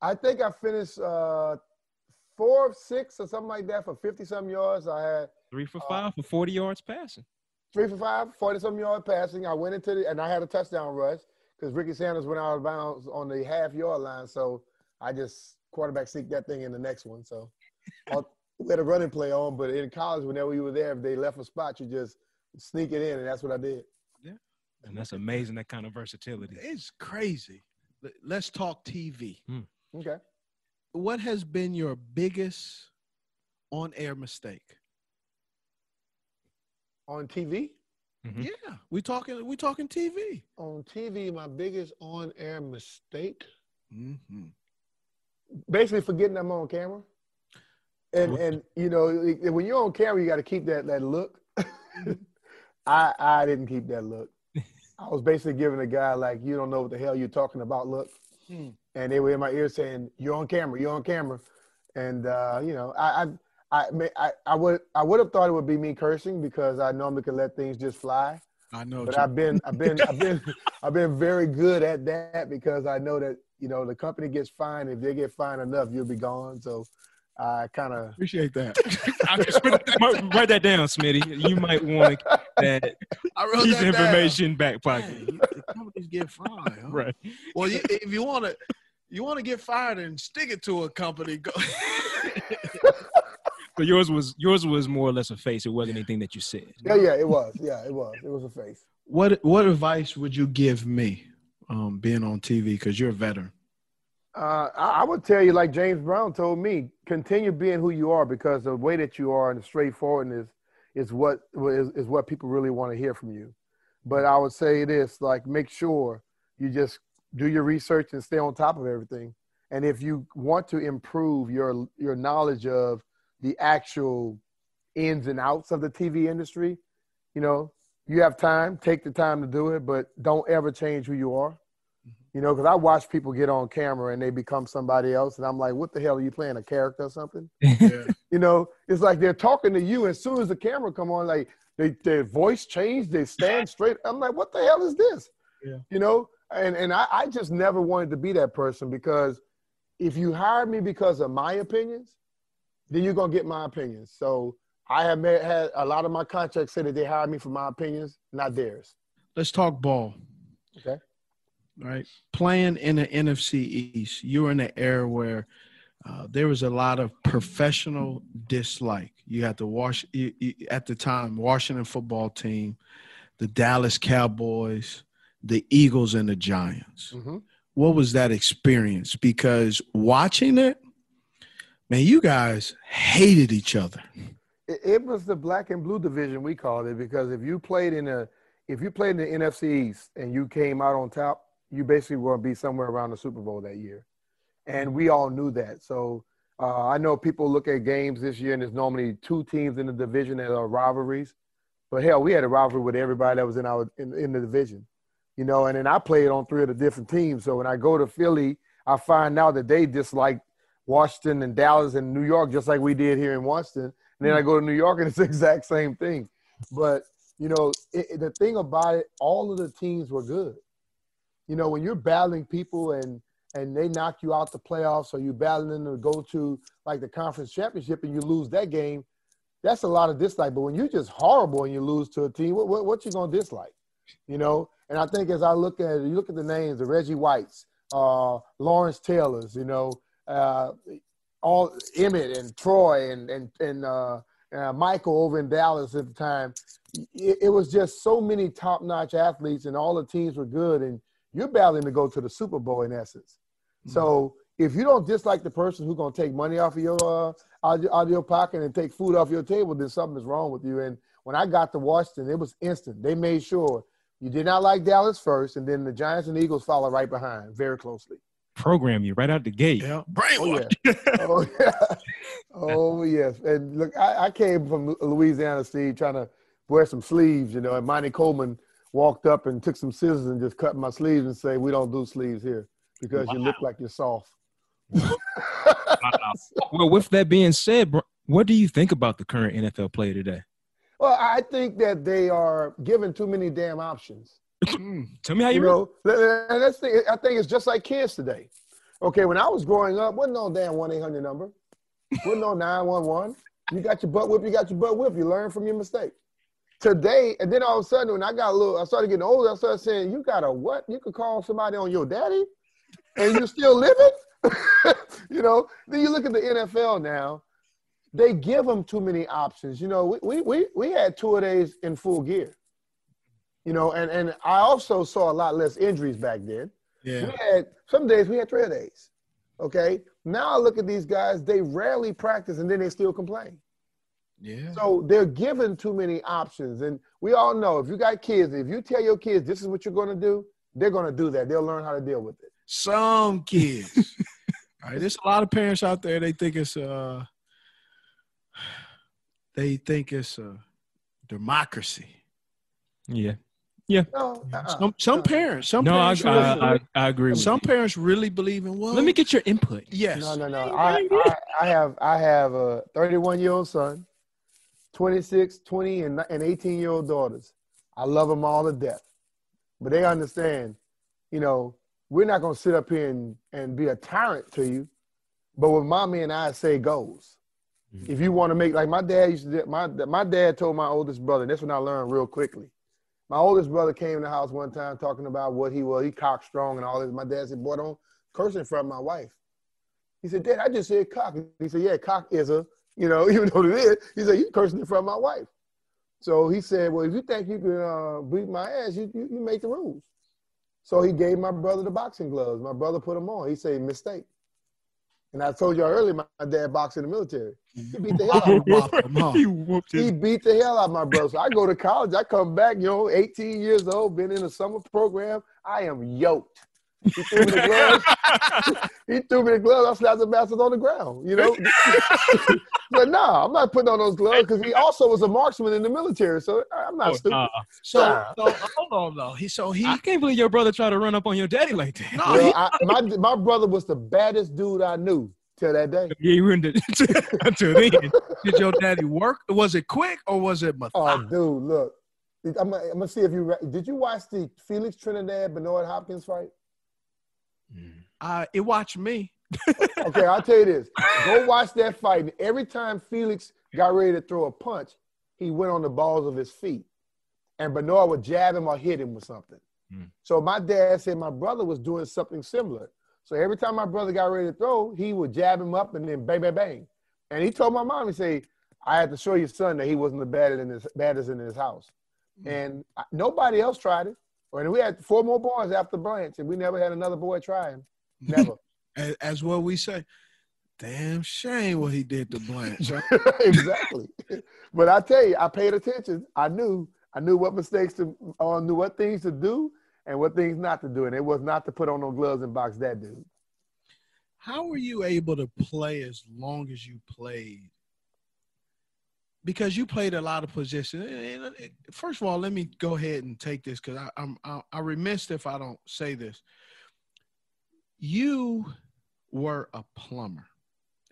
I think I finished uh, four of six or something like that for 50 some yards. I had Three for five for 40 yards passing. three for five, 40 some yard passing. I went into the, and I had a touchdown rush because Ricky Sanders went out of bounds on the half yard line. So I just quarterback seek that thing in the next one. So uh, we had a running play on, but in college, whenever you were there, if they left a spot, you just sneak it in, and that's what I did. Yeah, and that's amazing, that kind of versatility. It's crazy. Let- Let's talk TV. Okay. What has been your biggest on-air mistake? On TV? Mm-hmm. Yeah, we talking. We talking TV. On TV, my biggest on-air mistake, Mm-hmm. basically forgetting I'm on camera. And and you know when you're on camera, you got to keep that that look. I I didn't keep that look. I was basically giving a guy like you don't know what the hell you're talking about look, Hmm. and they were in my ear saying you're on camera, you're on camera, and uh, you know I I I may- I, would I would have thought it would be me cursing because I normally can let things just fly. I know. But you- I've been I've been I've been I've been very good at that because I know that you know the company gets fined. If they get fined enough, you'll be gone. So I kind of appreciate that. Might- Write that down, Smitty. You might want to that I wrote piece that of down. information back pocket. The companies get fined. huh? Right. Well, you, if you want to, you want to get fired and stick it to a company. Go. So yours was yours was more or less a face. It wasn't anything that you said. yeah yeah it was yeah it was it was a face. what What advice would you give me, um, being on TV? Because you're a veteran. Uh, I, I would tell you like James Brown told me, continue being who you are because the way that you are and the straightforwardness is what is, is what people really want to hear from you. But I would say this: like make sure you just do your research and stay on top of everything. And if you want to improve your your knowledge of the actual ins and outs of the TV industry, you know, you have time, take the time to do it, but don't ever change who you are. You know, because I watch people get on camera and they become somebody else, and I'm like, what the hell are you playing a character or something? You know, it's like they're talking to you. As soon as the camera come on, like they their voice changed, they stand straight. I'm like, what the hell is this? Yeah. You know, and and I, I just never wanted to be that person because if you hire me because of my opinions, then you're gonna get my opinions. So I have met, had a lot of my contracts say that they hired me for my opinions, not theirs. Let's talk ball. Okay. Right. Playing in the NFC East, you were in the era where uh, there was a lot of professional dislike. You had to wash you, you, at the time Washington football team, the Dallas Cowboys, the Eagles, and the Giants. Mm-hmm. What was that experience? Because watching it, man, you guys hated each other. It, it was the black and blue division we called it because if you played in a if you played in the NFC East and you came out on top, you basically were going to be somewhere around the Super Bowl that year, and we all knew that. So uh, I know people look at games this year and there's normally two teams in the division that are rivalries, but hell, we had a rivalry with everybody that was in our in, in the division, you know. And then I played on three of the different teams. So when I go to Philly, I find out that they dislike Washington and Dallas and New York just like we did here in Washington. And then I go to New York and it's the exact same thing. But you know, it, the thing about it, all of the teams were good. You know, when you're battling people and and they knock you out the playoffs, or you're battling them to go to like the conference championship and you lose that game, that's a lot of dislike. But when you're just horrible and you lose to a team, what what, what you gonna dislike? You know, and I think as I look at you look at the names, the Reggie Whites, uh, Lawrence Taylors, you know, uh, all Emmett and Troy and and and uh, uh, Michael over in Dallas at the time. It, it was just so many top-notch athletes, and all the teams were good. And You're battling to go to the Super Bowl in essence. So if you don't dislike the person who's gonna take money off of your uh, out, your- out of your pocket and take food off your table, then something is wrong with you. And when I got to Washington, it was instant. They made sure you did not like Dallas first, and then the Giants and Eagles follow right behind very closely. Program you right out the gate. Yeah, Oh yeah. oh yeah. Oh yes. And look, I, I came from Louisiana, Steve, trying to wear some sleeves, you know, and Monty Coleman walked up and took some scissors and just cut my sleeves and say, We don't do sleeves here because you look like you're soft. Well, with that being said, what do you think about the current NFL player today? Well, I think that they are given too many damn options. Hmm. Tell me how you, you know, and that's the, I think it's just like kids today. Okay, when I was growing up, wasn't no damn one eight hundred number, wasn't no nine one one. You got your butt whipped, you got your butt whipped. You learn from your mistake. Today, and then all of a sudden, when I got a little, I started getting older. I started saying, "You got a what? You could call somebody on your daddy, and you're still living." you know. Then you look at the NFL now. They give them too many options. You know, we we we, we had two of days in full gear. You know, and and I also saw a lot less injuries back then. Yeah. We had some days we had three days. Okay. Now I look at these guys, they rarely practice and then they still complain. Yeah. So they're given too many options. And we all know if you got kids, if you tell your kids this is what you're gonna do, they're gonna do that. They'll learn how to deal with it. Some kids. All right, there's a lot of parents out there. They think it's uh, they think it's a democracy. Yeah. Yeah. No, uh-uh. Some some parents, some No, I, parents, I, really, I, I agree with some you. parents really believe in well. Let me get your input. Yes. No, no, no. I, I, I have I have a 31 year old son, 26, 20, and, and 18 year old daughters. I love them all to death, but they understand. You know, we're not gonna sit up here and, and be a tyrant to you, but what mommy and I say goes. Mm-hmm. If you want to make like my dad used to, my my dad told my oldest brother. And this one I learned real quickly. My oldest brother came in the house one time talking about what he was. He cock strong and all this. My dad said, "Boy, don't curse in front of my wife." He said, Dad, I just said cock. He said, Yeah, cock is a, you know, even though it is. He said, You cursing in front of my wife. So he said, Well, if you think you can uh, beat my ass, you, you, you make the rules. So he gave my brother the boxing gloves. My brother put them on. He said, Mistake. And I told y'all earlier, my dad boxed in the military. He beat the hell out of me. he whooped He beat the hell out of my brother. So I go to college. I come back, you know, 18 years old, been in a summer program. I am yoked. He threw me the gloves. he threw me the gloves. I slapped the bastard on the ground, you know. but no, I'm not putting on those gloves because he also was a marksman in the military. So I'm not oh, stupid. nah. So, Nah. so hold on though. He so he I can't believe your brother tried to run up on your daddy like that. no, Well, he, I, my my brother was the baddest dude I knew till that day. Yeah, you ruined it until then. did your daddy work? Was it quick or was it Oh, dude, look. I'm gonna, I'm gonna see if you re- did you watch the Felix Trinidad Bernard Hopkins fight? Mm. Uh, it watched me. Okay, I'll tell you this. Go watch that fight. And every time Felix got ready to throw a punch, he went on the balls of his feet. And Bernard would jab him or hit him with something. Mm. So my dad said my brother was doing something similar. So every time my brother got ready to throw, he would jab him up and then bang, bang, bang. And he told my mom, he said, I had to show your son that he wasn't the baddest in his, baddest in his house. Mm. And I- nobody else tried it. And we had four more boys after Blanche, and we never had another boy try him. Never. As, as what we say. Damn shame what he did to Blanche. exactly. But I tell you, I paid attention. I knew, I knew what mistakes to, or knew what things to do and what things not to do. And it was not to put on no gloves and box that dude. How were you able to play as long as you played? Because you played a lot of positions. First of all, let me go ahead and take this because I'm I, I remiss if I don't say this. You were a plumber,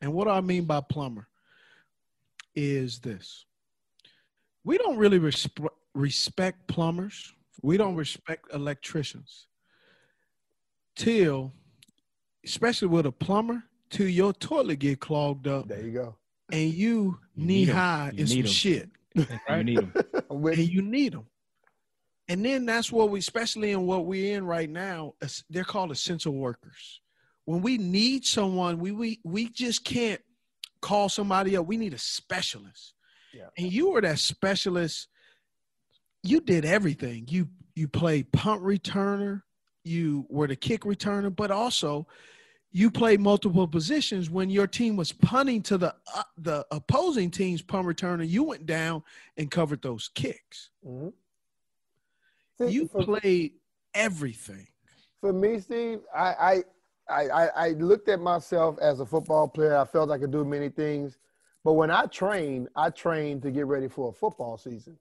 and what I mean by plumber is this: we don't really resp- respect plumbers. We don't respect electricians till especially with a plumber, till your toilet get clogged up. There you go. And you, You knee high You in some need 'em. shit. You need them. And you. you need them. And then that's what we, especially in what we're in right now, they're called essential workers. When we need someone, we we we just can't call somebody up. We need a specialist. Yeah. And you were that specialist. You did everything. You you played punt returner, you were the kick returner, but also you played multiple positions when your team was punting to the uh, the opposing team's punt returner. You went down and covered those kicks. Mm-hmm. you played everything. For me, Steve, I, I I I looked at myself as a football player. I felt I could do many things, but when I trained, I trained to get ready for a football season.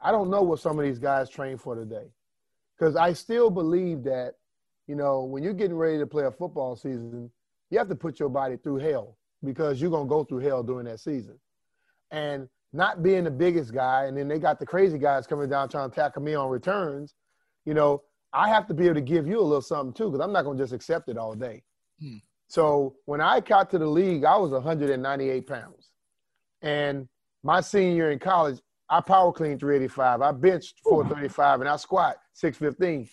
I don't know what some of these guys train for today, because I still believe that you know, when you're getting ready to play a football season, you have to put your body through hell because you're gonna go through hell during that season. And not being the biggest guy, and then they got the crazy guys coming down trying to tackle me on returns, you know, I have to be able to give you a little something too, because I'm not gonna just accept it all day. Hmm. So when I got to the league, I was 198 pounds. And my senior year in college, I power cleaned 385. I benched 435 and I squat 615.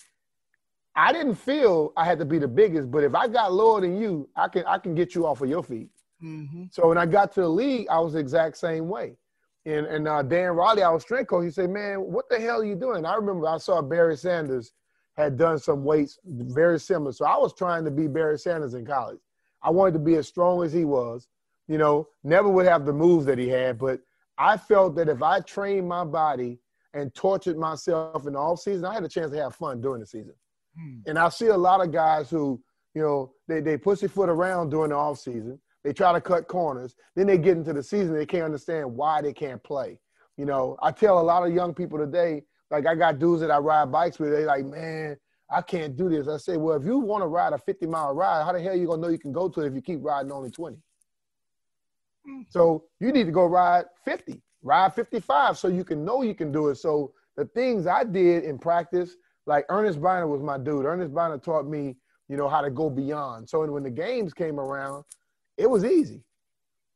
I didn't feel I had to be the biggest, but if I got lower than you, I can I can get you off of your feet. Mm-hmm. So when I got to the league, I was the exact same way. And and uh, Dan Riley, our strength coach, he said, "Man, what the hell are you doing?" I remember I saw Barry Sanders had done some weights very similar. So I was trying to be Barry Sanders in college. I wanted to be as strong as he was. You know, never would have the moves that he had, but I felt that if I trained my body and tortured myself in the off season, I had a chance to have fun during the season. Hmm. And I see a lot of guys who, you know, they, they pussyfoot around during the off season. They try to cut corners. Then they get into the season. They can't understand why they can't play. You know, I tell a lot of young people today, like I got dudes that I ride bikes with. They like, man, I can't do this. I say, well, if you want to ride a 50 mile ride, how the hell you gonna know you can go to it if you keep riding only 20? Hmm. So you need to go ride 50, ride 55, so you can know you can do it. So the things I did in practice, like Ernest Byner was my dude. Ernest Byner taught me, you know, how to go beyond. So when the games came around, it was easy.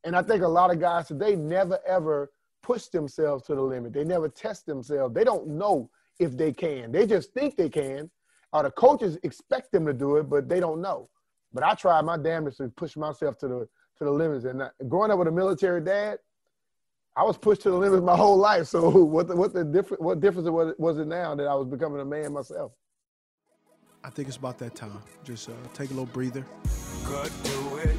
And I think a lot of guys today never ever push themselves to the limit. They never test themselves. They don't know if they can. They just think they can. Or the coaches expect them to do it, but they don't know. But I tried my damnedest to push myself to the to the limits. And growing up with a military dad, I was pushed to the limits my whole life. So what the, what the different what difference was, was it now that I was becoming a man myself? I think it's about that time. Just uh, take a little breather. Cut to it,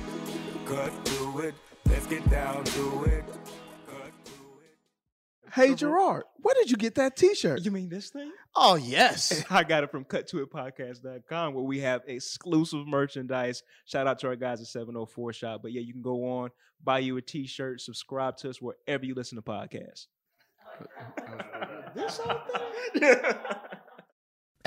cut to it. Let's get down to it. Hey Gerard, where did you get that T-shirt? You mean this thing? Oh yes, I got it from cuttoitpodcast.com where we have exclusive merchandise. Shout out to our guys at 704 Shop. But yeah, you can go on, buy you a t-shirt, subscribe to us wherever you listen to podcasts. this whole thing.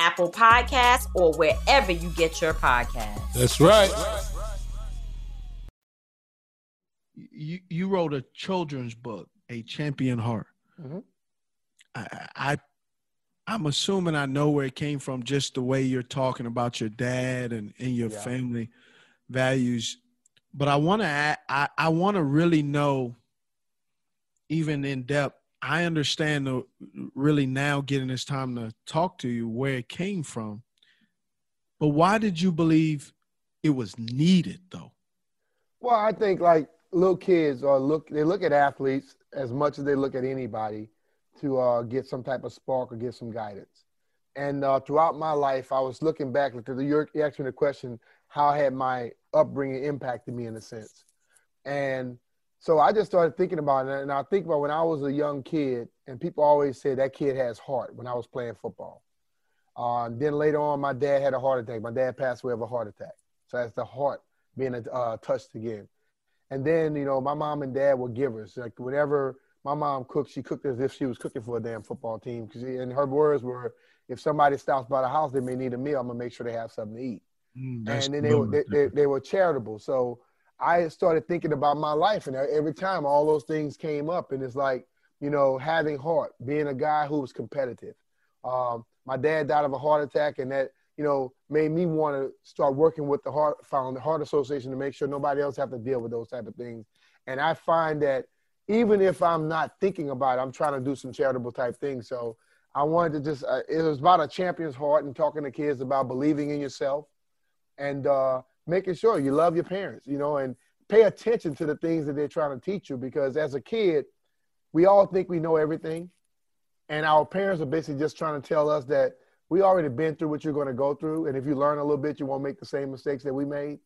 Apple Podcasts, or wherever you get your podcasts. That's right. You you wrote a children's book, A Champion Heart. Mhm. I, I I'm assuming I know where it came from, just the way you're talking about your dad and, and your Yeah. family values. But I want to I, I want to really know, even in depth. I understand the really now getting this time to talk to you where it came from. But why did you believe it was needed though? Well, I think like little kids or look they look at athletes as much as they look at anybody to uh, get some type of spark or get some guidance. And uh, throughout my life, I was looking back because you asked me the question, how had my upbringing impacted me in a sense? And so I just started thinking about it, and I think about when I was a young kid, and people always said that kid has heart when I was playing football. Uh, then later on, my dad had a heart attack. My dad passed away of a heart attack. So that's the heart being uh, touched again. And then, you know, my mom and dad were givers. Like whenever my mom cooked, she cooked as if she was cooking for a damn football team. Cause she, and her words were, if somebody stops by the house, they may need a meal. I'm gonna make sure they have something to eat. that's and then they were, they, they, they were charitable. So I started thinking about my life, and every time all those things came up, and it's like, you know, having heart, being a guy who was competitive. Um, my dad died of a heart attack, and that you know made me want to start working with the heart found the heart association to make sure nobody else have to deal with those type of things. And I find that even if I'm not thinking about it, I'm trying to do some charitable type things. So I wanted to just uh, it was about a champion's heart and talking to kids about believing in yourself and uh, making sure you love your parents, you know, and pay attention to the things that they're trying to teach you. Because as a kid, we all think we know everything, and our parents are basically just trying to tell us that we already been through what you're going to go through, and if you learn a little bit, you won't make the same mistakes that we made.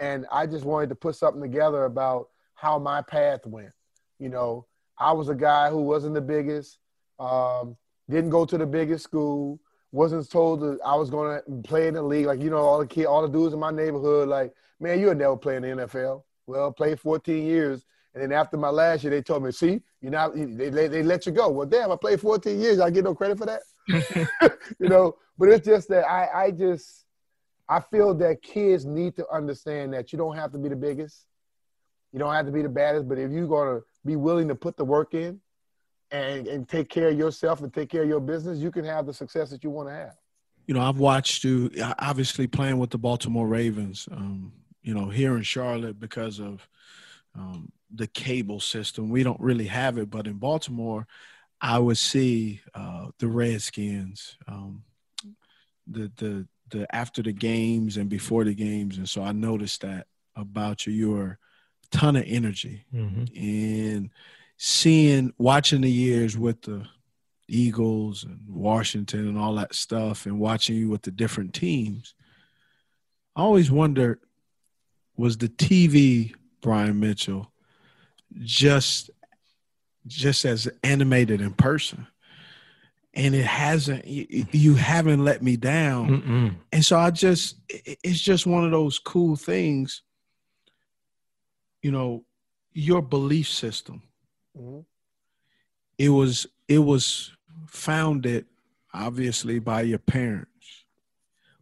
And I just wanted to put something together about how my path went. You know, I was a guy who wasn't the biggest, um, didn't go to the biggest school, wasn't told that I was going to play in the league. Like, you know, all the kid, all the dudes in my neighborhood, like, man, you'll never play in the NFL. Well, played 14 years. And then after my last year, they told me, see, you're not, they, they, they let you go. Well, damn, I played 14 years. I get no credit for that. you know, but it's just that I, I just, I feel that kids need to understand that you don't have to be the biggest. You don't have to be the baddest, but if you're going to be willing to put the work in and, and take care of yourself and take care of your business, you can have the success that you want to have. you know, I've watched you uh, obviously playing with the Baltimore Ravens, um, you know, here in Charlotte because of um, the cable system. We don't really have it, but in Baltimore, I would see uh, the Redskins, um, the the the after the games and before the games, and so I noticed that about you. You're a ton of energy, and seeing watching the years with the Eagles and Washington and all that stuff, and watching you with the different teams, I always wondered was the TV Brian Mitchell just just as animated in person? And it hasn't. You, you haven't let me down, and so I just it's just one of those cool things. You know, your belief system Mhm. it was it was founded obviously by your parents.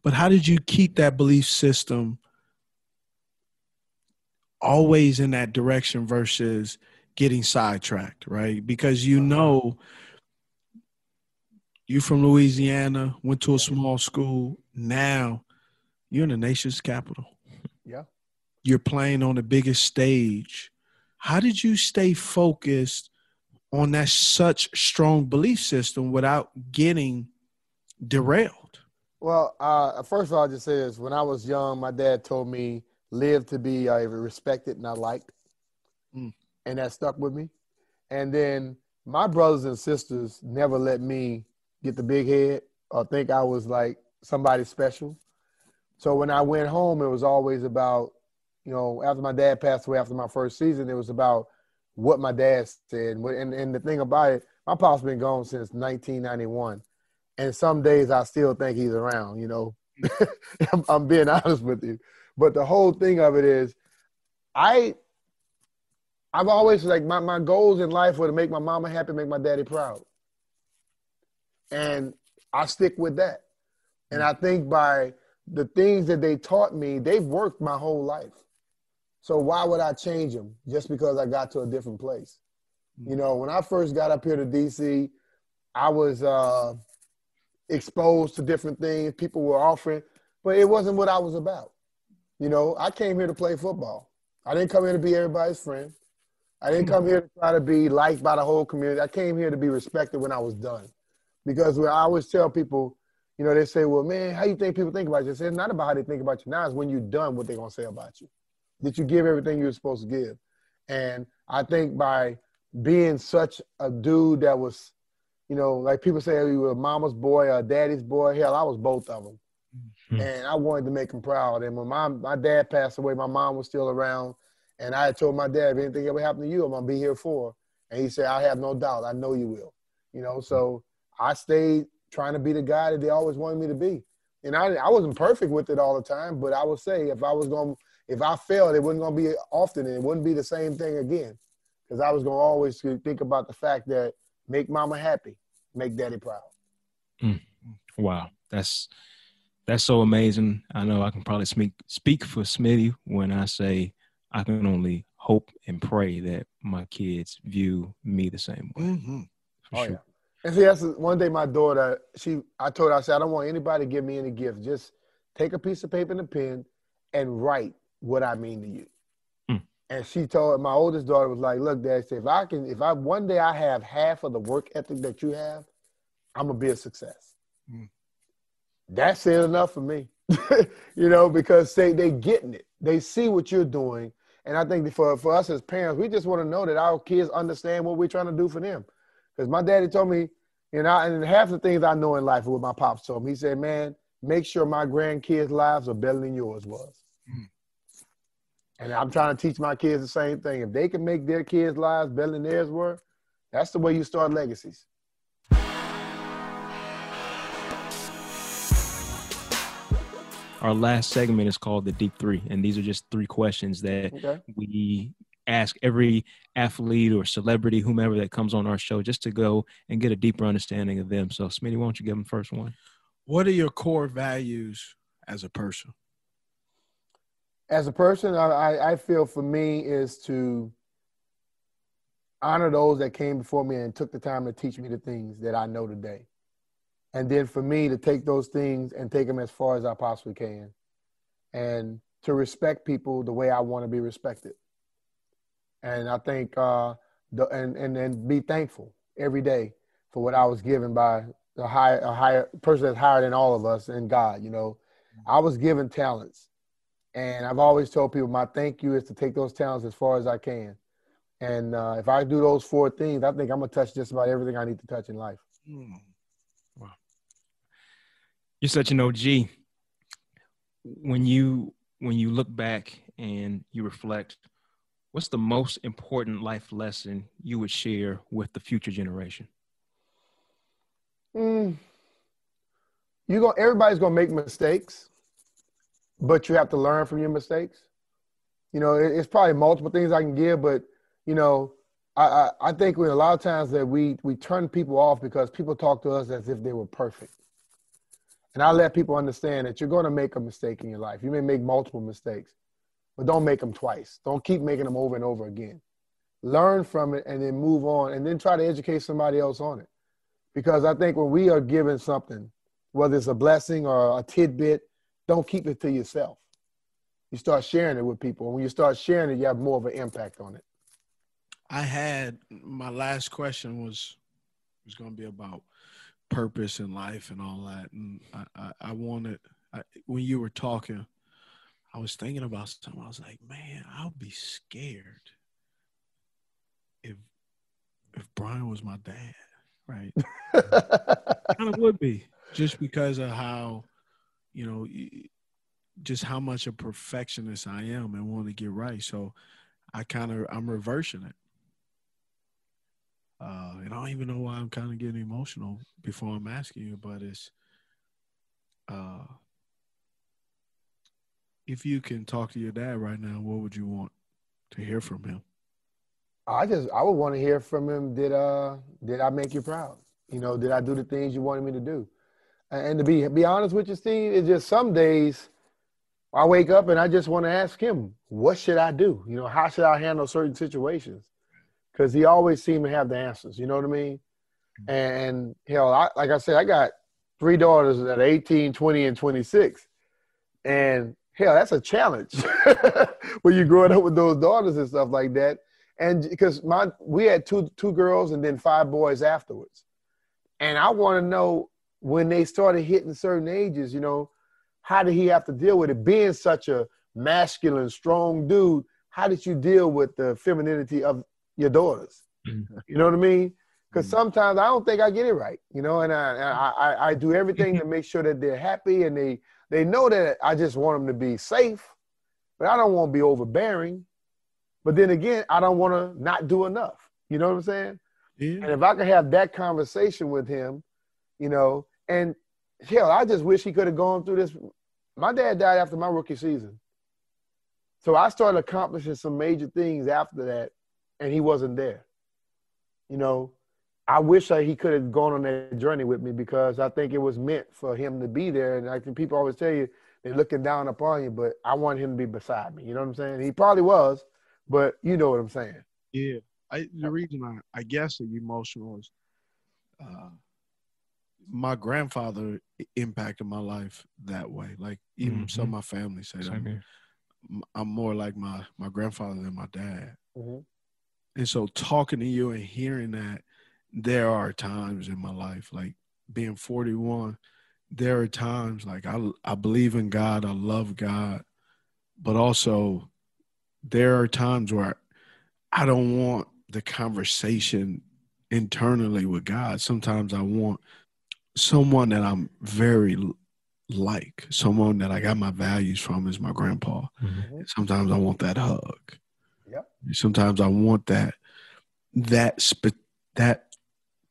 But how did you keep that belief system always in that direction versus getting sidetracked right? Because you know you from louisiana went to a small school. Now you're in the nation's capital. Yeah. you're playing on the biggest stage how did you stay focused on that such strong belief system without getting derailed Well, uh, first of all, I'll just say this. When I was young, my dad told me, live to be uh, respected, not liked. Mm. And that stuck with me. And then my brothers and sisters never let me get the big head or think I was like somebody special. So when I went home, it was always about, you know, after my dad passed away after my first season, it was about what my dad said. And, and, the thing about it, my pop's been gone since 1991. And some days I still think he's around, you know. I'm, I'm being honest with you. But the whole thing of it is, I, I've always like my, my goals in life were to make my mama happy, make my daddy proud. And I stick with that. And I think by the things that they taught me, they've worked my whole life. So why would I change them just because I got to a different place? You know, when I first got up here to DC, I was uh, exposed to different things people were offering, but it wasn't what I was about. You know, I came here to play football. I didn't come here to be everybody's friend. I didn't come here to try to be liked by the whole community. I came here to be respected when I was done. Because when I always tell people, you know, they say, well, man, how you think people think about you? It's not about how they think about you now. It's when you're done what they're going to say about you. Did you give everything you were supposed to give? And I think by being such a dude that was, you know, like people say you were a mama's boy or daddy's boy. Hell, I was both of them. Mm-hmm. And I wanted to make him proud. And when my, my dad passed away, my mom was still around. And I had told my dad, if anything ever happened to you, I'm going to be here for. And he said, I have no doubt. I know you will. You know, so I stayed trying to be the guy that they always wanted me to be. And I, I wasn't perfect with it all the time, but I would say if I was going, if I failed, it wasn't going to be often, and it wouldn't be the same thing again, because I was going to always think about the fact that make mama happy, make daddy proud. Mm. Wow, that's that's so amazing. I know I can probably speak speak for Smitty when I say I can only hope and pray that my kids view me the same way. Mm-hmm. oh sure. yeah. And see, that's one day my daughter, she, I told her, I said, I don't want anybody to give me any gifts. Just take a piece of paper and a pen and write what I mean to you. Mm. And she told my oldest daughter was like, look, dad, if I can, if I one day I have half of the work ethic that you have, I'm gonna be a success. Mm. That's it enough for me. you know, because they they getting it. They see what you're doing. And I think for, for us as parents, we just want to know that our kids understand what we're trying to do for them. Because my daddy told me, you know, and half the things I know in life are what my pops told me. He said, man, make sure my grandkids' lives are better than yours was. And I'm trying to teach my kids the same thing. If they can make their kids' lives better than theirs were, that's the way you start legacies. Our last segment is called the Deep Three, and these are just three questions that okay. we ask every athlete or celebrity, whomever that comes on our show, just to go and get a deeper understanding of them. So, Smitty, why don't you give them first one? What are your core values as a person? As a person, I, I feel for me is to honor those that came before me and took the time to teach me the things that I know today. And then for me to take those things and take them as far as I possibly can. And to respect people the way I want to be respected and I think uh, the and and and be thankful every day for what I was given by the higher a higher person that's higher than all of us and God. You know, I was given talents, and I've always told people my thank you is to take those talents as far as I can. And uh, if I do those four things, I think I'm gonna touch just about everything I need to touch in life. Mm. Wow, you're such an OG. When you when you look back and you reflect what's the most important life lesson you would share with the future generation? Mm, you go. Everybody's gonna make mistakes, but you have to learn from your mistakes. You know, it, it's probably multiple things I can give, but you know, I, I, I think we a lot of times that we we turn people off because people talk to us as if they were perfect. And I let people understand that you're going to make a mistake in your life. You may make multiple mistakes but don't make them twice. Don't keep making them over and over again. Learn from it and then move on and then try to educate somebody else on it. Because I think when we are given something, whether it's a blessing or a tidbit, don't keep it to yourself. You start sharing it with people. And when you start sharing it, you have more of an impact on it. I had my last question was was going to be about purpose in life and all that, and I I, I wanted I, when you were talking, I was thinking about something. I was like, man, I'll be scared if if Brian was my dad, right? kind of would be just because of how, you know, just how much a perfectionist I am and want to get right. So I kind of I'm reversing it. uh, and I don't even know why I'm kind of getting emotional before I'm asking you, but it's uh, if you can talk to your dad right now, what would you want to hear from him? I just I would want to hear from him. Did uh did I make you proud? You know, did I do the things you wanted me to do? And, to be be honest with you, Steve, it's just some days I wake up and I just want to ask him, what should I do? You know, how should I handle certain situations? Because he always seemed to have the answers. You know what I mean? And hell, I, like I said, I got three daughters that are 18, 20, and 26. And hell, that's a challenge when you're growing up with those daughters and stuff like that. And because my we had two two girls and then five boys afterwards. And I want to know when they started hitting certain ages, you know, how did he have to deal with it? Being such a masculine, strong dude, how did you deal with the femininity of your daughters? Mm-hmm. You know what I mean? Because mm-hmm. sometimes I don't think I get it right, you know, and I, I I do everything to make sure that they're happy and they they know that I just want them to be safe, but I don't want to be overbearing. But then again, I don't want to not do enough. You know what I'm saying? Yeah. And if I could have that conversation with him, you know, and hell, I just wish he could have gone through this. My dad died after my rookie season. So I started accomplishing some major things after that, and he wasn't there. You know, I wish that he could have gone on that journey with me because I think it was meant for him to be there. And I think people always tell you they're looking down upon you, but I want him to be beside me. You know what I'm saying? He probably was, but you know what I'm saying. Yeah. I, the reason I, I guess the emotional is uh, my grandfather impacted my life that way. Like even some of my family say that I'm. I'm more like my my grandfather than my dad. Mhm. And so talking to you and hearing that, there are times in my life, like being 41, there are times like I I believe in God, I love God, but also there are times where I don't want the conversation internally with God. Sometimes I want someone that I'm very like, someone that I got my values from is my grandpa. And Sometimes I want that hug. Yep. Sometimes I want that that spe- that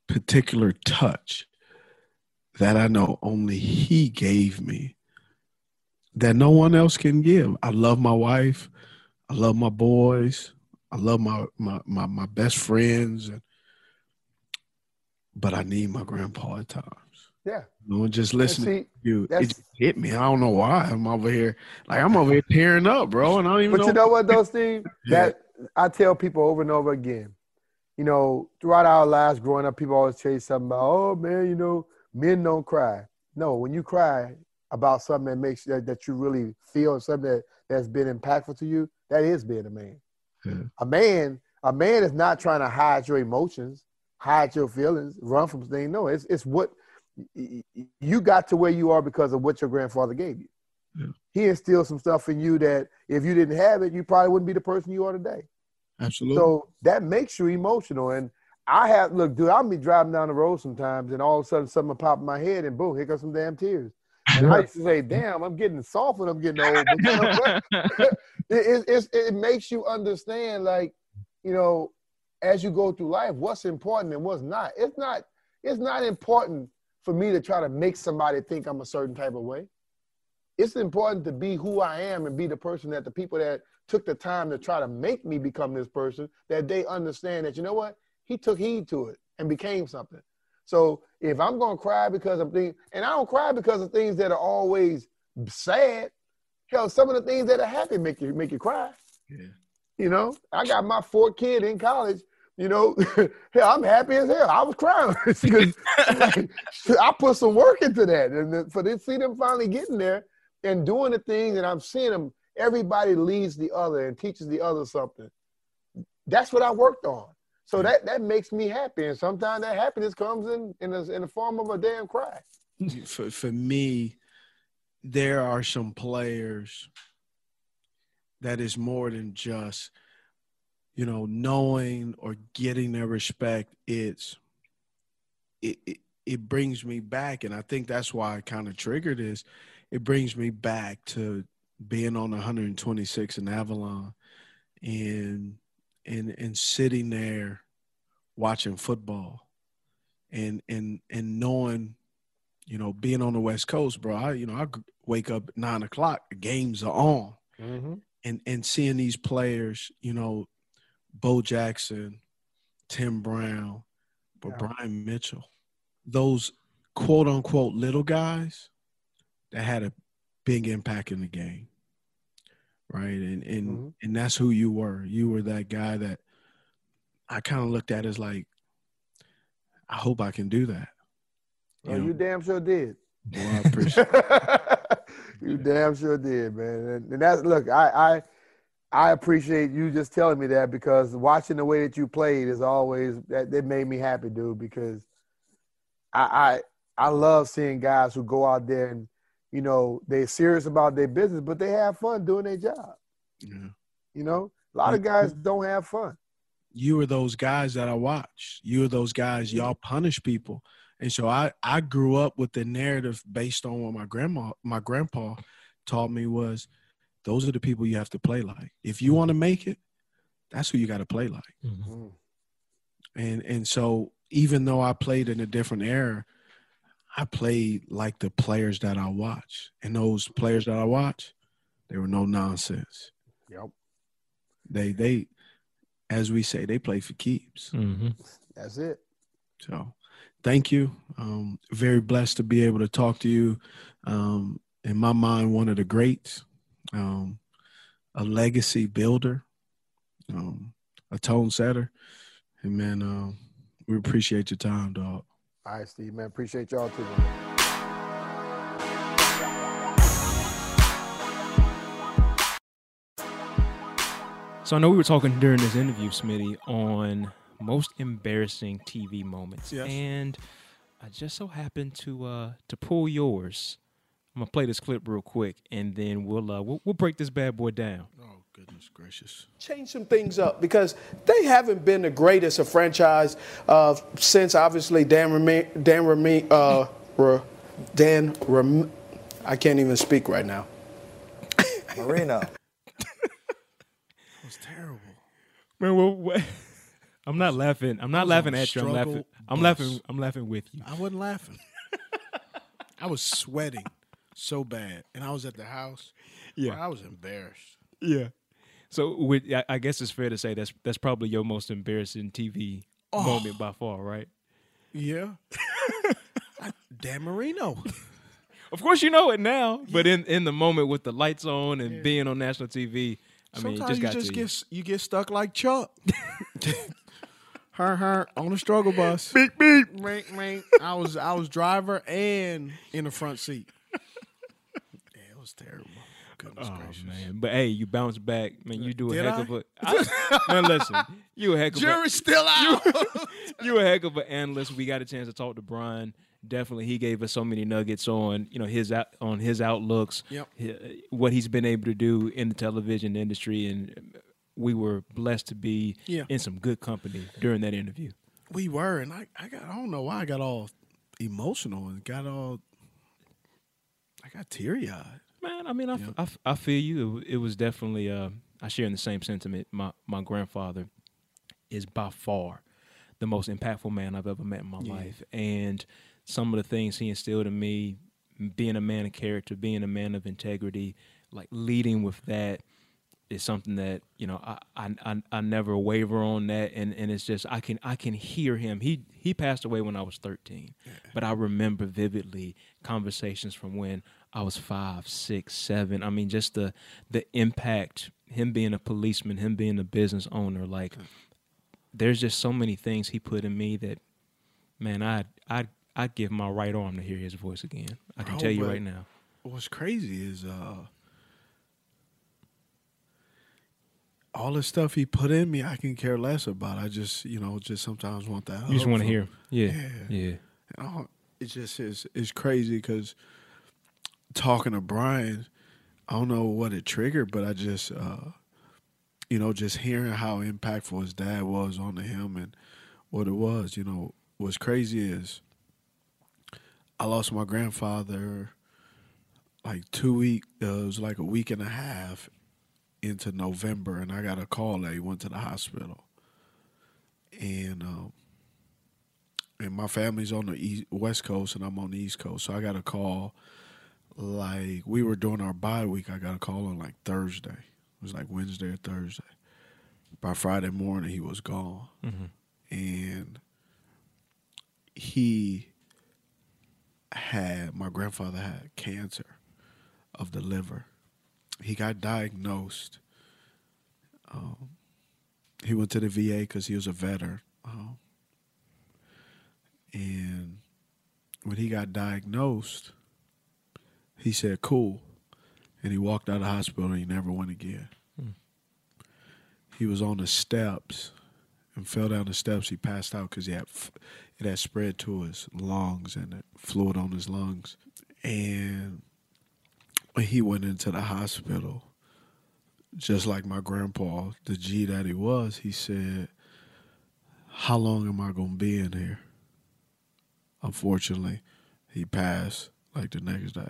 particular touch that I know only he gave me that no one else can give. I love my wife. I love my boys. I love my my my, my best friends and but I need my grandpa at times. Yeah. You know, just listening see, to you, it just hit me. I don't know why. I'm over here like I'm over here tearing up, bro, and I don't even But know. you know what, though, Steve? Yeah. That I tell people over and over again. You know, throughout our lives growing up, people always tell you something about, oh man, you know, men don't cry. No, when you cry about something that makes that, that you really feel something that, that's been impactful to you, that is being a man. Yeah. A man, a man is not trying to hide your emotions, hide your feelings, run from things. No, it's it's what you got to where you are because of what your grandfather gave you. He instilled some stuff in you that if you didn't have it, you probably wouldn't be the person you are today. Absolutely. So that makes you emotional. And I have look, dude, I'll be driving down the road sometimes, and all of a sudden something will pop in my head, and boom, here comes some damn tears. And I used to say, "Damn, I'm getting soft when I'm getting old." But you know what? it, it, it makes you understand, like, you know, as you go through life, what's important and what's not. It's not. It's not important for me to try to make somebody think I'm a certain type of way. It's important to be who I am and be the person that the people that took the time to try to make me become this person that they understand that you know what he took heed to it and became something. So if I'm gonna cry because I'm thinking, and I don't cry because of things that are always sad. Hell, some of the things that are happy make you make you cry. Yeah. You know, I got my fourth kid in college. You know, hell, I'm happy as hell. I was crying because I put some work into that, and then for to see them finally getting there and doing the things, and I'm seeing them. Everybody leads the other and teaches the other something. That's what I worked on. So that that makes me happy, and sometimes that happiness comes in in the, in the form of a damn cry. for for me, there are some players that is more than just, you know, knowing or getting their respect. It's it it, it brings me back, and I think that's why I kind of triggered this. It brings me back to being on 126 in Avalon, and and and sitting there watching football and and and knowing, you know, being on the West Coast, bro. I you know I wake up at nine o'clock, games are on, Mm-hmm. and and seeing these players, you know, Bo Jackson, Tim Brown, but Brian Mitchell, those quote unquote little guys that had a big impact in the game. Right. And and mm-hmm. and that's who you were. You were that guy that I kind of looked at as like, I hope I can do that. Well, you oh, damn sure did. Well, I appreciate you damn sure did, man. And, and that's look, I, I I appreciate you just telling me that because watching the way that you played is always that, that made me happy, dude. Because I, I I love seeing guys who go out there and you know they're serious about their business, but they have fun doing their job. Yeah. You know, a lot of guys don't have fun. you are those guys that I watch. You are those guys, y'all punish people. And so I, I grew up with the narrative based on what my grandma, my grandpa taught me was those are the people you have to play like. If you want to make it, that's who you got to play like. And and so even though I played in a different era, I played like the players that I watch. And those players that I watch, they were no nonsense. Yep. They they as we say, they play for keeps. That's it. So thank you. Um, very blessed to be able to talk to you. Um, in my mind, one of the greats, um, a legacy builder, um, a tone setter. And man, um, we appreciate your time, dog. All right, Steve, man. Appreciate y'all too. Man. So I know we were talking during this interview, Smitty, on most embarrassing TV moments, Yes. and I just so happened to uh, to pull yours. I'm gonna play this clip real quick, and then we'll uh, we'll, we'll break this bad boy down. Oh goodness gracious! change some things up because they haven't been the greatest of franchise uh, since obviously Dan Rami, Dan Rami, uh, Ra- Dan Ram, I can't even speak right now. Marino. That was terrible. Man, well, what? I'm not laughing. I'm not laughing at you. I'm struggle laughing. I'm laughing. I'm laughing with you. I wasn't laughing. I was sweating so bad, and I was at the house. Yeah. where I was embarrassed. Yeah. So with, I- I guess it's fair to say that's that's probably your most embarrassing TV Oh. moment by far, right? Yeah. I- Dan Marino. Of course, you know it now, but in in the moment with the lights on and being on national TV, I mean, it just you got just to get you. you get stuck like Chuck. her her on the struggle bus. Beep beep. Rank, rank. I was I was driver and in the front seat. Was terrible. Goodness Oh gracious. man, but hey, you bounce back, man. You do a Did heck I? of a I- man. Listen, you a heck of Jury's a still out. You, you a heck of an analyst. We got a chance to talk to Brian. Definitely, he gave us so many nuggets on you know his on his outlooks, Yep. hi- what he's been able to do in the television industry, and we were blessed to be Yeah. in some good company during that interview. We were, and I, I got I don't know why I got all emotional and got all I got teary eyed. Man, I mean, I I feel you. It, it was definitely. Uh, I share in the same sentiment. My my grandfather is by far the most impactful man I've ever met in my Yeah. life, and some of the things he instilled in me, being a man of character, being a man of integrity, like leading with that, is something that you know I I, I, I never waver on that, and, and it's just I can I can hear him. He he passed away when I was thirteen, but I remember vividly conversations from when I was five, six, seven. I mean, just the the impact. Him being a policeman, him being a business owner, like there's just so many things he put in me that, man, I I I'd give my right arm to hear his voice again. I can Bro, tell you right now. What's crazy is uh all the stuff he put in me, I can care less about. I just, you know, just sometimes want that. You just wanna from- hear. Yeah, yeah. And all- it just is. It's crazy because talking to Brian, I don't know what it triggered, but I just, uh, you know, just hearing how impactful his dad was on him and what it was. You know, what's crazy is I lost my grandfather like two week. Uh, it was like a week and a half into November, and I got a call that he went to the hospital, and um, and my family's on the east, west coast, and I'm on the east coast. So I got a call. Like we were doing our bye week, I got a call on like Thursday. It was like Wednesday or Thursday. By Friday morning, he was gone, Mhm. and he had my grandfather had cancer of the liver. He got diagnosed. Um, he went to the VA because he was a veteran. Um, and when he got diagnosed, he said, "Cool," and he walked out of the hospital and he never went again. Hmm. He was on the steps and fell down the steps. He passed out because he had it had spread to his lungs and it fluid on his lungs. And when he went into the hospital, just like my grandpa, the G that he was, he said, How long am I going to be in here? Unfortunately, he passed like the next day.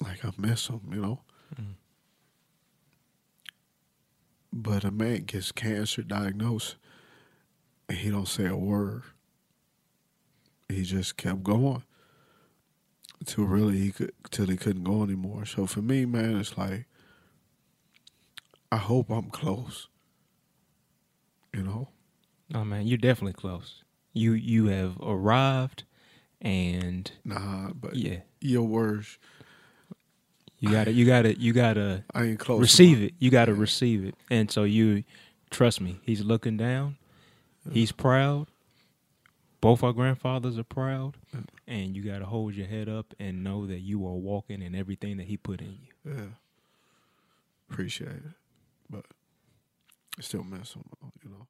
Like I miss him, you know. Mm. But a man gets cancer diagnosed and he don't say a word. He just kept going till really he could till he couldn't go anymore. So for me, man, it's like I hope I'm close. You know? Oh man, you're definitely close. You you have arrived, and nah, but yeah, your words. You gotta, you gotta, you gotta. I ain't close Receive it. You gotta receive it, and so you trust me. He's looking down. He's proud. Both our grandfathers are proud, and you gotta hold your head up and know that you are walking in everything that he put in you. Yeah. Appreciate it. But I still miss him, you know.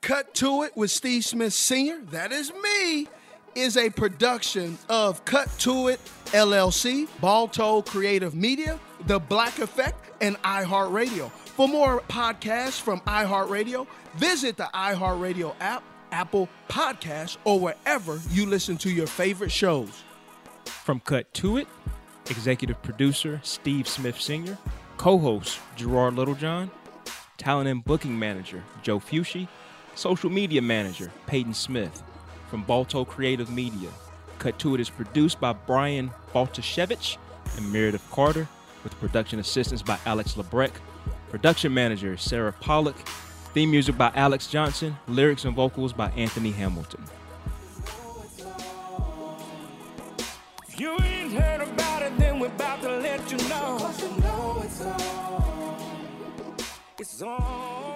Cut to It with Steve Smith Sr., that is me, is a production of Cut to It LLC, Balto Creative Media, The Black Effect, and iHeartRadio. For more podcasts from iHeartRadio, visit the iHeartRadio app, Apple Podcasts, or wherever you listen to your favorite shows. From Cut to It, executive producer Steve Smith Sr., co host Gerard Littlejohn, talent and booking manager Joe Fushi, social media manager Peyton Smith. From Balto Creative Media, Cut to It is produced by Brian Baltashevich and Meredith Carter, with production assistance by Alex Lebrecht, production manager Sarah Pollock, theme music by Alex Johnson, lyrics and vocals by Anthony Hamilton. You ain't heard about it, then we're about to let you know. Cause you know it's on.